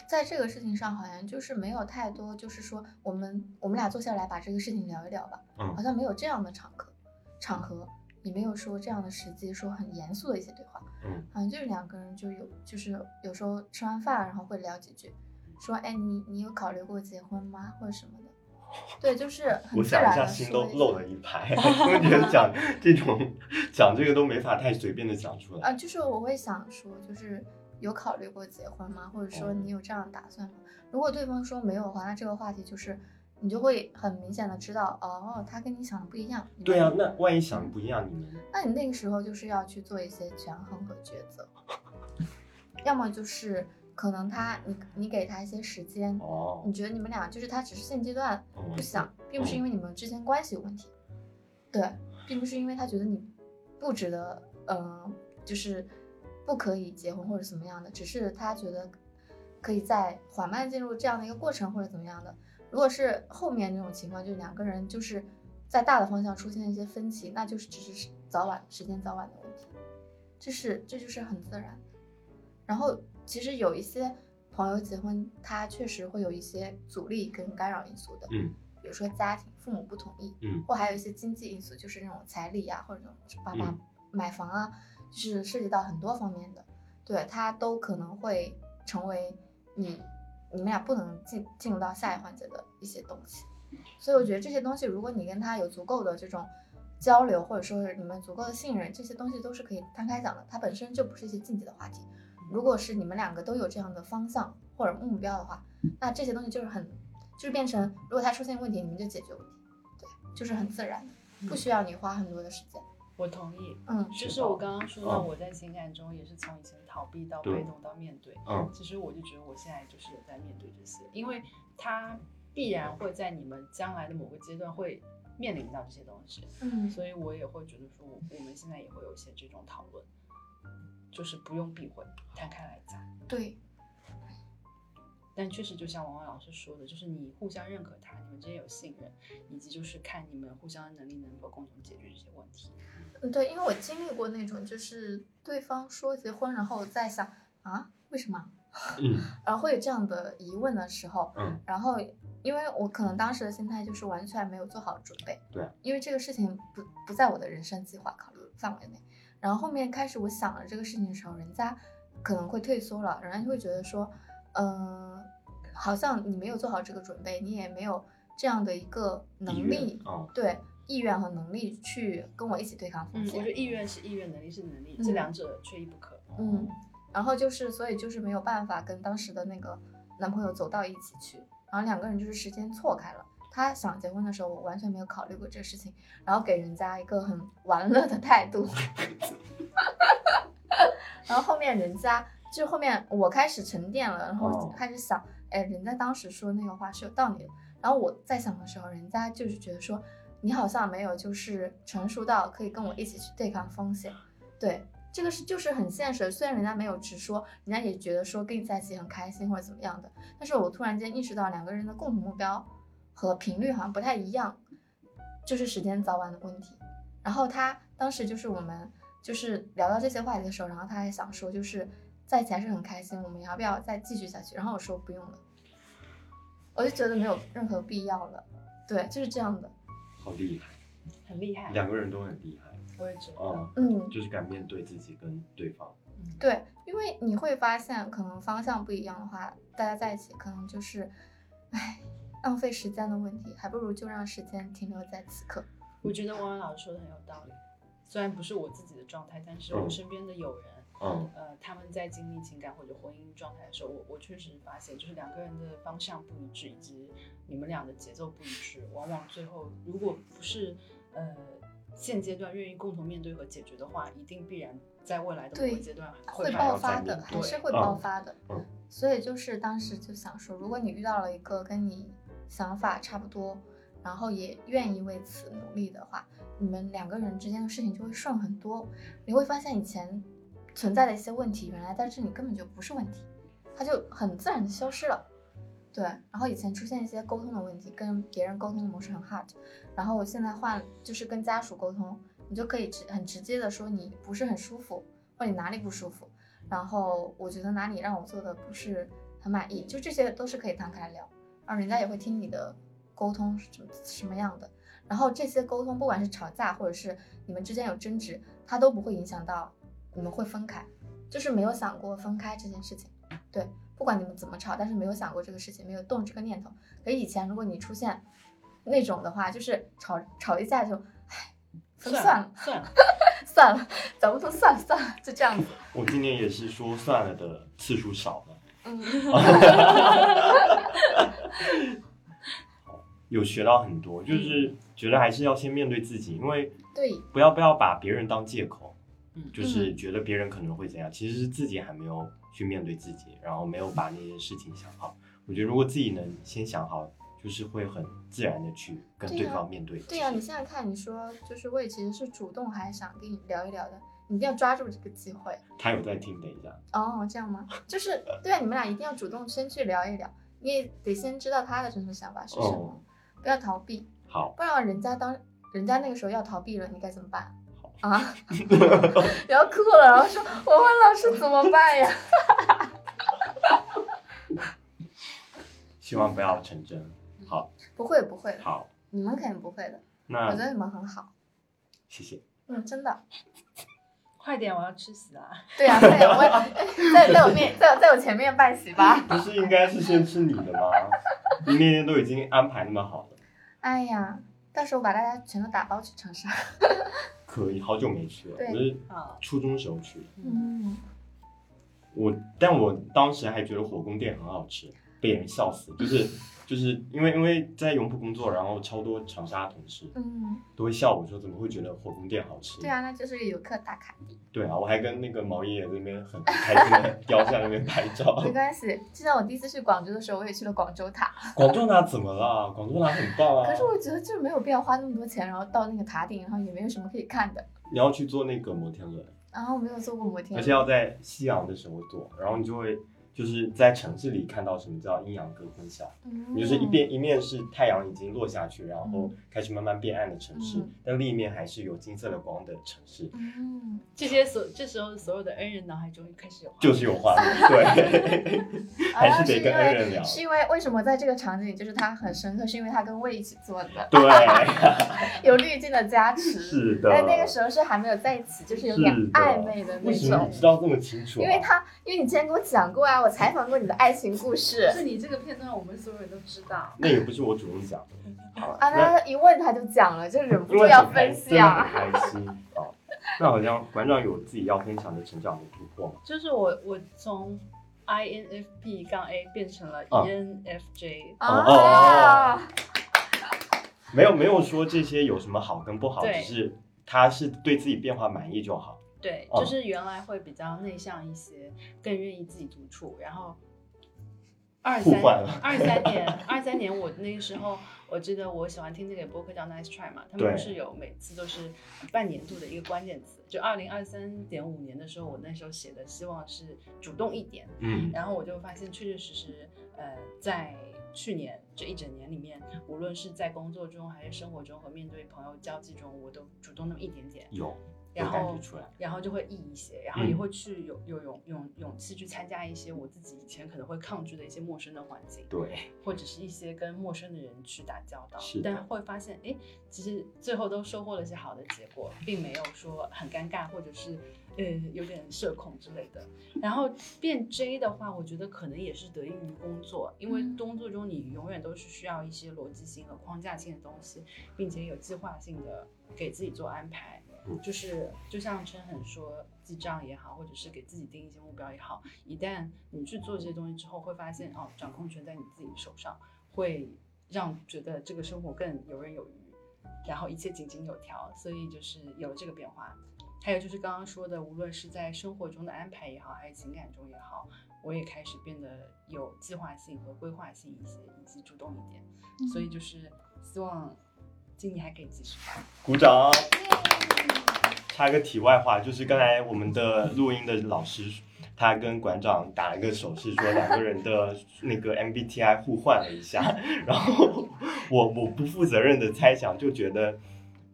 在这个事情上，好像就是没有太多，就是说我们我们俩坐下来把这个事情聊一聊吧，嗯好像没有这样的场合场合，也没有说这样的时机，说很严肃的一些对话，嗯好像就是两个人就有就是有时候吃完饭然后会聊几句，说哎你你有考虑过结婚吗或者什么的，对，就是很我想一下，心都说漏了一拍，我觉得讲这种讲这个都没法太随便的讲出来。啊，就是我会想说，就是有考虑过结婚吗？或者说哦你有这样的打算吗？如果对方说没有的话，那这个话题就是你就会很明显的知道，哦，他跟你想的不一样。对啊，那万一想的不一样，你们那你那个时候就是要去做一些权衡和抉择，要么就是可能他你你给他一些时间，哦你觉得你们俩就是他只是现阶段哦不想，并不是因为你们之间关系有问题，对，并不是因为他觉得你不值得，嗯、就是不可以结婚或者怎么样的，只是他觉得可以在缓慢进入这样的一个过程或者怎么样的。如果是后面那种情况，就是两个人就是在大的方向出现一些分歧，那就是只是早晚时间早晚的问题，这是这就是很自然。然后其实有一些朋友结婚，他确实会有一些阻力跟干扰因素的，嗯。比如说家庭父母不同意，嗯或还有一些经济因素，就是那种彩礼啊，或者那种爸爸嗯买房啊，就是涉及到很多方面的，对他都可能会成为你你们俩不能进进入到下一环节的一些东西。所以我觉得这些东西，如果你跟他有足够的这种交流，或者说是你们足够的信任，这些东西都是可以摊开讲的。它本身就不是一些禁忌的话题。如果是你们两个都有这样的方向或者目标的话，那这些东西就是很，就是变成如果他出现问题，你们就解决问题，对，就是很自然的，不需要你花很多的时间。我同意。嗯，就是我刚刚说到，嗯我在情感中也是从以前逃避到被动到面对。嗯其实我就觉得我现在就是有在面对这些，因为它必然会在你们将来的某个阶段会面临到这些东西，嗯，所以我也会觉得说，我们现在也会有一些这种讨论，就是不用避讳，摊开来讲。对，但确实就像王王老师说的，就是你互相认可他，你们之间有信任，以及就是看你们互相的能力能否共同解决这些问题。嗯，对，因为我经历过那种，就是对方说结婚，然后我在想啊，为什么？嗯 然后会有这样的疑问的时候，嗯然后因为我可能当时的心态就是完全没有做好准备，对，因为这个事情不不在我的人生计划考虑范围内。然后后面开始我想了这个事情的时候，人家可能会退缩了，人家就会觉得说，嗯、好像你没有做好这个准备，你也没有这样的一个能力，哦对意愿和能力去跟我一起对抗嗯，风险。我觉得意愿是意愿，能力是能力，嗯这两者缺一不可。嗯，然后就是，所以就是没有办法跟当时的那个男朋友走到一起去，然后两个人就是时间错开了。他想结婚的时候，我完全没有考虑过这个事情，然后给人家一个很玩乐的态度。然后后面人家就后面我开始沉淀了，然后哦开始想，哎，人家当时说那个话是有道理的。然后我在想的时候，人家就是觉得说，你好像没有就是成熟到可以跟我一起去对抗风险。对，这个是就是很现实。虽然人家没有直说，人家也觉得说跟你在一起很开心或者怎么样的，但是我突然间意识到两个人的共同目标和频率好像不太一样，就是时间早晚的问题。然后他当时就是我们就是聊到这些话题的时候，然后他还想说就是在一起还是很开心，我们要不要再继续下去？然后我说不用了，我就觉得没有任何必要了。对，就是这样的。好厉害，很厉害，两个人都很厉害我也觉得。哦，嗯，就是敢面对自己跟对方。嗯，对，因为你会发现，可能方向不一样的话，大家在一起可能就是，唉，浪费时间的问题，还不如就让时间停留在此刻。我觉得王安老师说的很有道理。虽然不是我自己的状态，但是我嗯身边的友人，嗯呃，他们在经历情感或者婚姻状态的时候，我我确实发现，就是两个人的方向不一致，以及你们俩的节奏不一致，往往最后如果不是呃现阶段愿意共同面对和解决的话，一定必然在未来的某对个阶段会发爆发的，还是会嗯爆发的。嗯所以就是当时就想说，如果你遇到了一个跟你想法差不多，然后也愿意为此努力的话，你们两个人之间的事情就会顺很多。你会发现以前存在的一些问题，原来在这里根本就不是问题，它就很自然的消失了。对，然后以前出现一些沟通的问题，跟别人沟通的模式很 hard，然后我现在换就是跟家属沟通，你就可以直很直接的说你不是很舒服，或你哪里不舒服，然后我觉得哪里让我做的不是很满意，就这些都是可以摊开来聊，然后人家也会听你的沟通是什么什么样的，然后这些沟通不管是吵架或者是你们之间有争执，它都不会影响到你们会分开，就是没有想过分开这件事情，对，不管你们怎么吵，但是没有想过这个事情，没有动这个念头。可以前如果你出现那种的话，就是吵吵一架就，唉，算算了算了，算了，咱们都算了算了，就这样子。我今年也是说算了的次数少了，嗯，有学到很多，就是觉得还是要先面对自己，因为对，不要不要把别人当借口，嗯就是觉得别人可能会怎样，其实是自己还没有去面对自己，然后没有把那件事情想好。我觉得如果自己能先想好，就是会很自然的去跟对方面对。对呀、你现在看，你说就是我也其实是主动还想跟你聊一聊的，你一定要抓住这个机会。他有在听，等一下。哦，这样吗？就是对啊，你们俩一定要主动先去聊一聊，你也得先知道他的真实想法是什么，哦，不要逃避，好，不然人家当人家那个时候要逃避了，你该怎么办好？啊，然后哭了，然后说我问老师怎么办呀？希望不要成真。好，不会不会，好，你们肯定不会的，我觉得你们很好，谢谢。嗯，真的。快点，我要吃席了。对呀、对呀、我在在我面在我在我前面办席吧。不是应该是先吃你的吗？你那天都已经安排那么好了，哎呀，到时候把大家全都打包去长沙。可以，好久没去了，对我是，初中时候去的。嗯，我，但我当时还觉得火宫殿很好吃，被人笑死。就是就是因为因为在永普工作，然后超多长沙同事嗯，都会笑我说怎么会觉得火宫殿好吃？对啊，那就是游客打卡地。对啊，我还跟那个毛爷爷那边很开心的 雕像那边拍照。没关系，就像我第一次去广州的时候，我也去了广州塔。广州塔怎么了？广州塔很棒啊！可是我觉得就是没有必要花那么多钱，然后到那个塔顶，然后也没有什么可以看的。你要去坐那个摩天轮，然后我没有坐过摩天轮，而且要在夕阳的时候坐，然后你就会就是在城市里看到什么叫阴阳隔昏晓。嗯。你就是一边一面是太阳已经落下去，然后开始慢慢变暗的城市，嗯。但另一面还是有金色的光的城市，嗯，这些所这时候所有的恩人脑海中开始有就是有画面，对，还啊是得跟恩人聊，是因为为什么在这个场景就是他很深刻，是因为他跟魏一起做的，对，有滤镜的加持。是的。但那个时候是还没有在一起，就是有点暧昧的那为什么种你。知道这么清楚、啊？因为他，因为你之前跟我讲过啊，我采访过你的爱情故事是你这个片段，我们所有人都知道。那也不是我主动讲的，好，啊，那那一问他就讲了，就忍不住要分享。很开心啊。那好像馆长有自己要分享的成长的突破吗？就是我我从 INFP 杠 A 变成了 E 啊 ENFJ，、哦没有没有说这些有什么好跟不好，只是他是对自己变化满意就好。对，哦就是原来会比较内向一些，更愿意自己独处，然后二三二三年二三年我那个时候。我记得我喜欢听那个播客叫 Nice Try 嘛，他们对不是有每次都是半年度的一个关键词，就二零二三点五年的时候，我那时候写的希望是主动一点，嗯，然后我就发现，确确实实，呃，在去年这一整年里面，无论是在工作中还是生活中和面对朋友交际中，我都主动那么一点点，有有然后感觉出来。然后就会易一些，然后嗯也会去有有勇勇勇气去参加一些我自己以前可能会抗拒的一些陌生的环境，对，或者是一些跟陌生的人去打交道是，但会发现，哎，其实最后都收获了一些好的结果，并没有说很尴尬，或者是呃有点社恐之类的。然后变 J 的话，我觉得可能也是得益于工作，因为嗯工作中你永远都是需要一些逻辑性和框架性的东西，并且有计划性的给自己做安排。嗯就是就像陈很说，记账也好，或者是给自己定一些目标也好，一旦你去做这些东西之后，会发现哦，掌控权在你自己手上，会让觉得这个生活更游刃有余，然后一切井井有条，所以就是有这个变化。还有就是刚刚说的，无论是在生活中的安排也好，还是情感中也好，我也开始变得有计划性和规划性一些，以及主动一点。所以就是希望今年还可以继续吧。鼓掌。插一个题外话，就是刚才我们的录音的老师，他跟馆长打了个手势，说两个人的那个 MBTI 互换了一下，然后我我不负责任的猜想，就觉得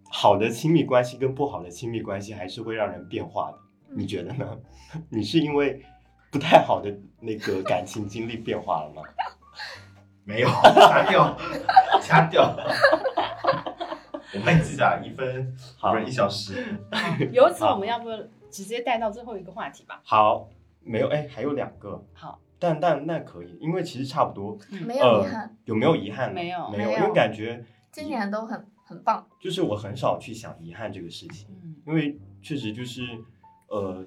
好的亲密关系跟不好的亲密关系还是会让人变化的，你觉得呢？你是因为不太好的那个感情经历变化了吗？没有，掐掉？掐掉。我会记得一分，好不是一小时。由此，我们要不直接带到最后一个话题吧？好，没有，哎，还有两个，好，但但那可以，因为其实差不多。没有遗憾。呃。有没有遗憾？没有没没有因为感觉今年都很很棒。就是我很少去想遗憾这个事情，嗯因为确实就是呃，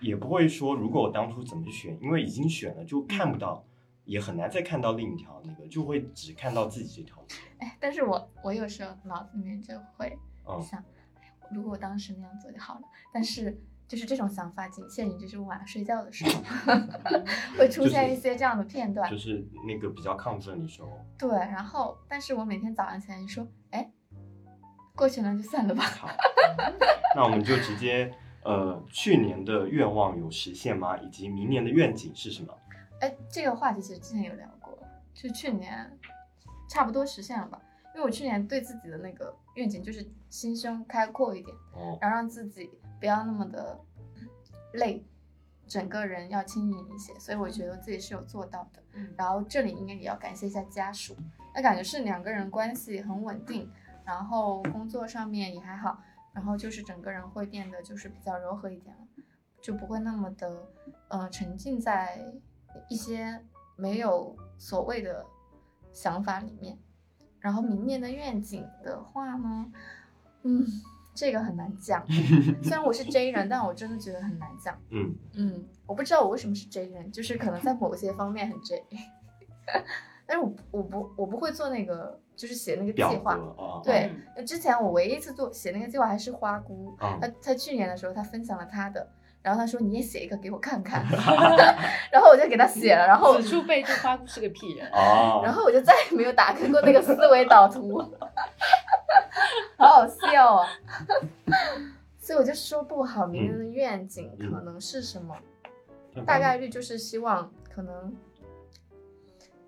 也不会说如果我当初怎么选，因为已经选了就看不到，也很难再看到另一条那个，就会只看到自己这条路。哎，但是我我有时候脑子里面就会嗯想，哎如果我当时那样做就好了。但是就是这种想法仅限于就是晚上睡觉的时候，会出现一些这样的片段。就是那个比较亢奋的时候。对，然后但是我每天早上起来就说，哎，过去了就算了吧。好，那我们就直接呃，去年的愿望有实现吗？以及明年的愿景是什么？哎，这个话题其实之前有聊过，就去年差不多实现了吧。因为我去年对自己的那个愿景就是心胸开阔一点，哦，然后让自己不要那么的累，整个人要轻盈一些。所以我觉得自己是有做到的。嗯然后这里应该也要感谢一下家属，那感觉是两个人关系很稳定，然后工作上面也还好，然后就是整个人会变得就是比较柔和一点了，就不会那么的呃沉浸在一些没有所谓的想法里面。然后明年的愿景的话呢，嗯，这个很难讲。虽然我是 J 人，但我真的觉得很难讲。嗯，嗯，我不知道我为什么是 J 人，就是可能在某些方面很 J，但是我不我不我不会做那个，就是写那个计划。啊，对嗯，之前我唯一一次做写那个计划还是花姑，啊，他他去年的时候他分享了他的，然后他说你也写一个给我看看，然后我就给他写了，然后此处备注花姑是个屁人。哦，然后我就再也没有打开过那个思维导图，好好笑啊！所以我就说不好明年的愿景嗯可能是什么，后大概率就是希望可能，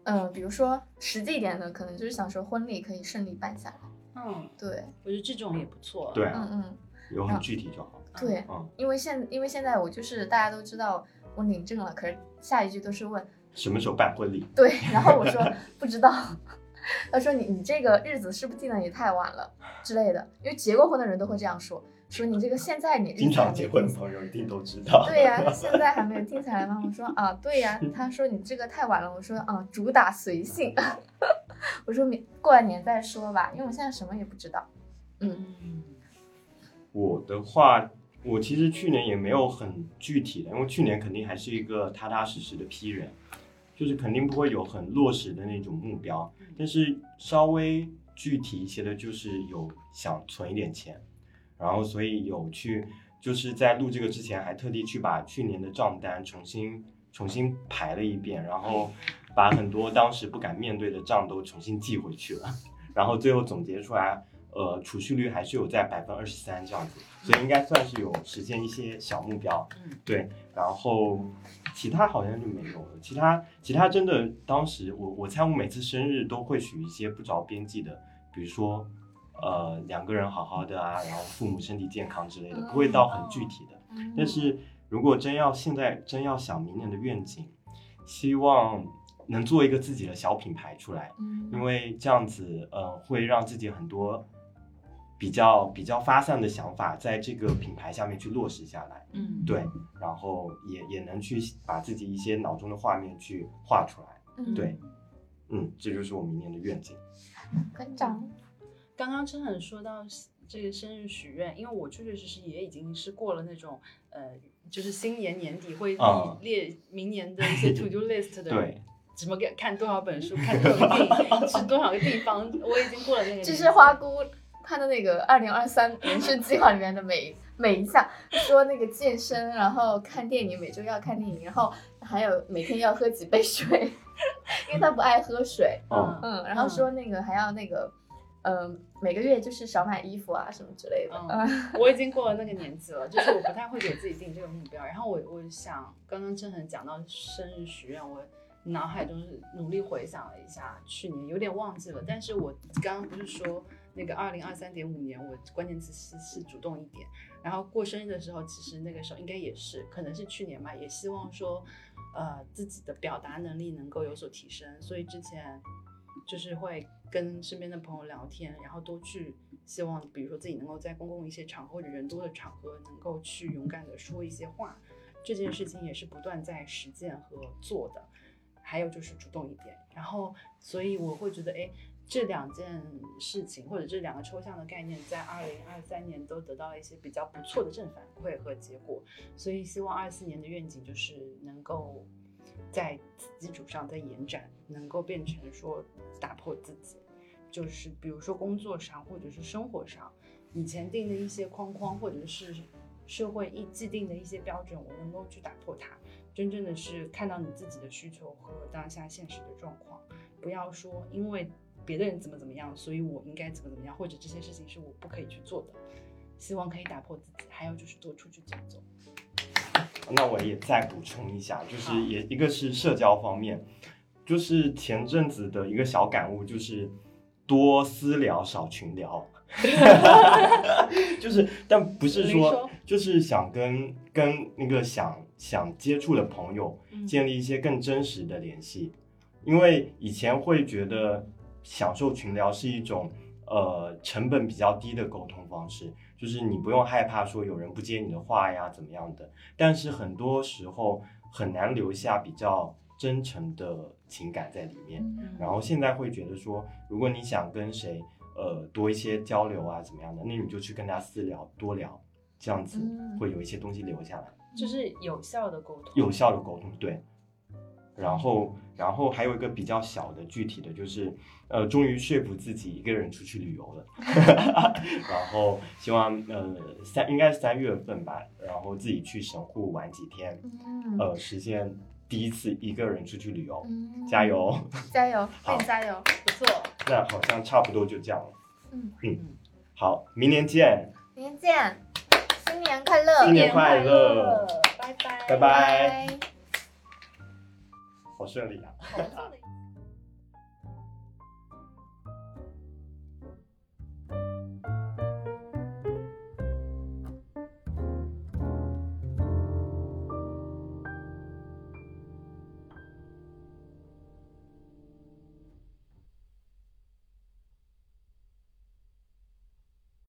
嗯、比如说实际一点的，可能就是想说婚礼可以顺利办下来。嗯，对，我觉得这种也不错。对啊，嗯嗯，有很具体就好。对，嗯，因为现因为现在我就是大家都知道我领证了，可是下一句都是问什么时候办婚礼？对，然后我说不知道，他说你你这个日子是不是定的也太晚了 之类的，因为结过婚的人都会这样说，说你这个现在你经常结婚的朋友一定都知道。对呀、现在还没有定下来吗？我说啊，对呀、他说你这个太晚了，我说啊，主打随性，我说明过完年再说吧，因为我现在什么也不知道。嗯嗯我的话，我其实去年也没有很具体的，因为去年肯定还是一个踏踏实实的批人，就是肯定不会有很落实的那种目标，但是稍微具体一些的，就是有想存一点钱，然后所以有去，就是在录这个之前还特地去把去年的账单重新重新排了一遍，然后把很多当时不敢面对的账都重新记回去了，然后最后总结出来。呃，储蓄率还是有在百分之二十三这样子，所以应该算是有实现一些小目标。嗯对，然后其他好像就没有了。其他其他真的，当时我我猜我每次生日都会许一些不着边际的，比如说呃两个人好好的啊，然后父母身体健康之类的，不会到很具体的。嗯但是如果真要现在真要想明年的愿景，希望能做一个自己的小品牌出来，嗯因为这样子呃会让自己很多。比较比较发散的想法，在这个品牌下面去落实下来，嗯，对，然后也也能去把自己一些脑中的画面去画出来，嗯对嗯，这就是我明年的愿景。班长刚刚真很说到这个生日许愿，因为我确确实实也已经是过了那种呃，就是新年年底会啊列列明年的一些 to do list 的人。对，什么给看多少本书，看多少个电影，去多少个地方，我已经过了那个年。这是花姑她的那个二零二三人生 计划里面的每每一项，说那个健身，然后看电影，每周要看电影，然后还有每天要喝几杯水，因为他不爱喝水。嗯嗯，然后说那个还要那个，嗯、每个月就是少买衣服啊什么之类的。嗯，我已经过了那个年纪了，就是我不太会给自己定这个目标。然后我我想，刚刚郑恒讲到生日许愿，我脑海中是努力回想了一下，去年有点忘记了。但是我刚刚不是说那个二零二三点五年，我关键词是是主动一点。然后过生日的时候，其实那个时候应该也是，可能是去年吧，也希望说，呃，自己的表达能力能够有所提升。所以之前就是会跟身边的朋友聊天，然后多去希望，比如说自己能够在公共一些场合或者人多的场合，能够去勇敢的说一些话。这件事情也是不断在实践和做的。还有就是主动一点，然后所以我会觉得，哎，这两件事情或者这两个抽象的概念，在二零二三年都得到了一些比较不错的正反馈和结果，所以希望二四年的愿景就是能够在此基础上再延展，能够变成说打破自己，就是比如说工作上或者是生活上，以前定的一些框框或者是社会一既定的一些标准，我能够去打破它，真正的是看到你自己的需求和当下现实的状况，不要说因为。别的人怎么怎么样，所以我应该怎么怎么样，或者这些事情是我不可以去做的。希望可以打破自己，还有就是多出去走走。那我也再补充一下，就是也一个是社交方面，就是前阵子的一个小感悟，就是多私聊少群聊。就是，但不是说，就是想跟跟那个想想接触的朋友建立一些更真实的联系，因为以前会觉得。享受群聊是一种，呃，成本比较低的沟通方式，就是你不用害怕说有人不接你的话呀，怎么样的。但是很多时候很难留下比较真诚的情感在里面。然后现在会觉得说，如果你想跟谁，呃，多一些交流啊，怎么样的，那你就去跟他私聊，多聊，这样子会有一些东西留下来，就是有效的沟通，有效的沟通，对。然后，然后还有一个比较小的具体的就是，呃，终于说服自己一个人出去旅游了。然后希望呃三应该是三月份吧，然后自己去神户玩几天，呃，实现第一次一个人出去旅游。加油！加油！好，加油！不错。那好像差不多就这样了。嗯嗯，好，明年见。明年见，新年快乐！新年快乐！拜拜！拜拜！好顺利啊！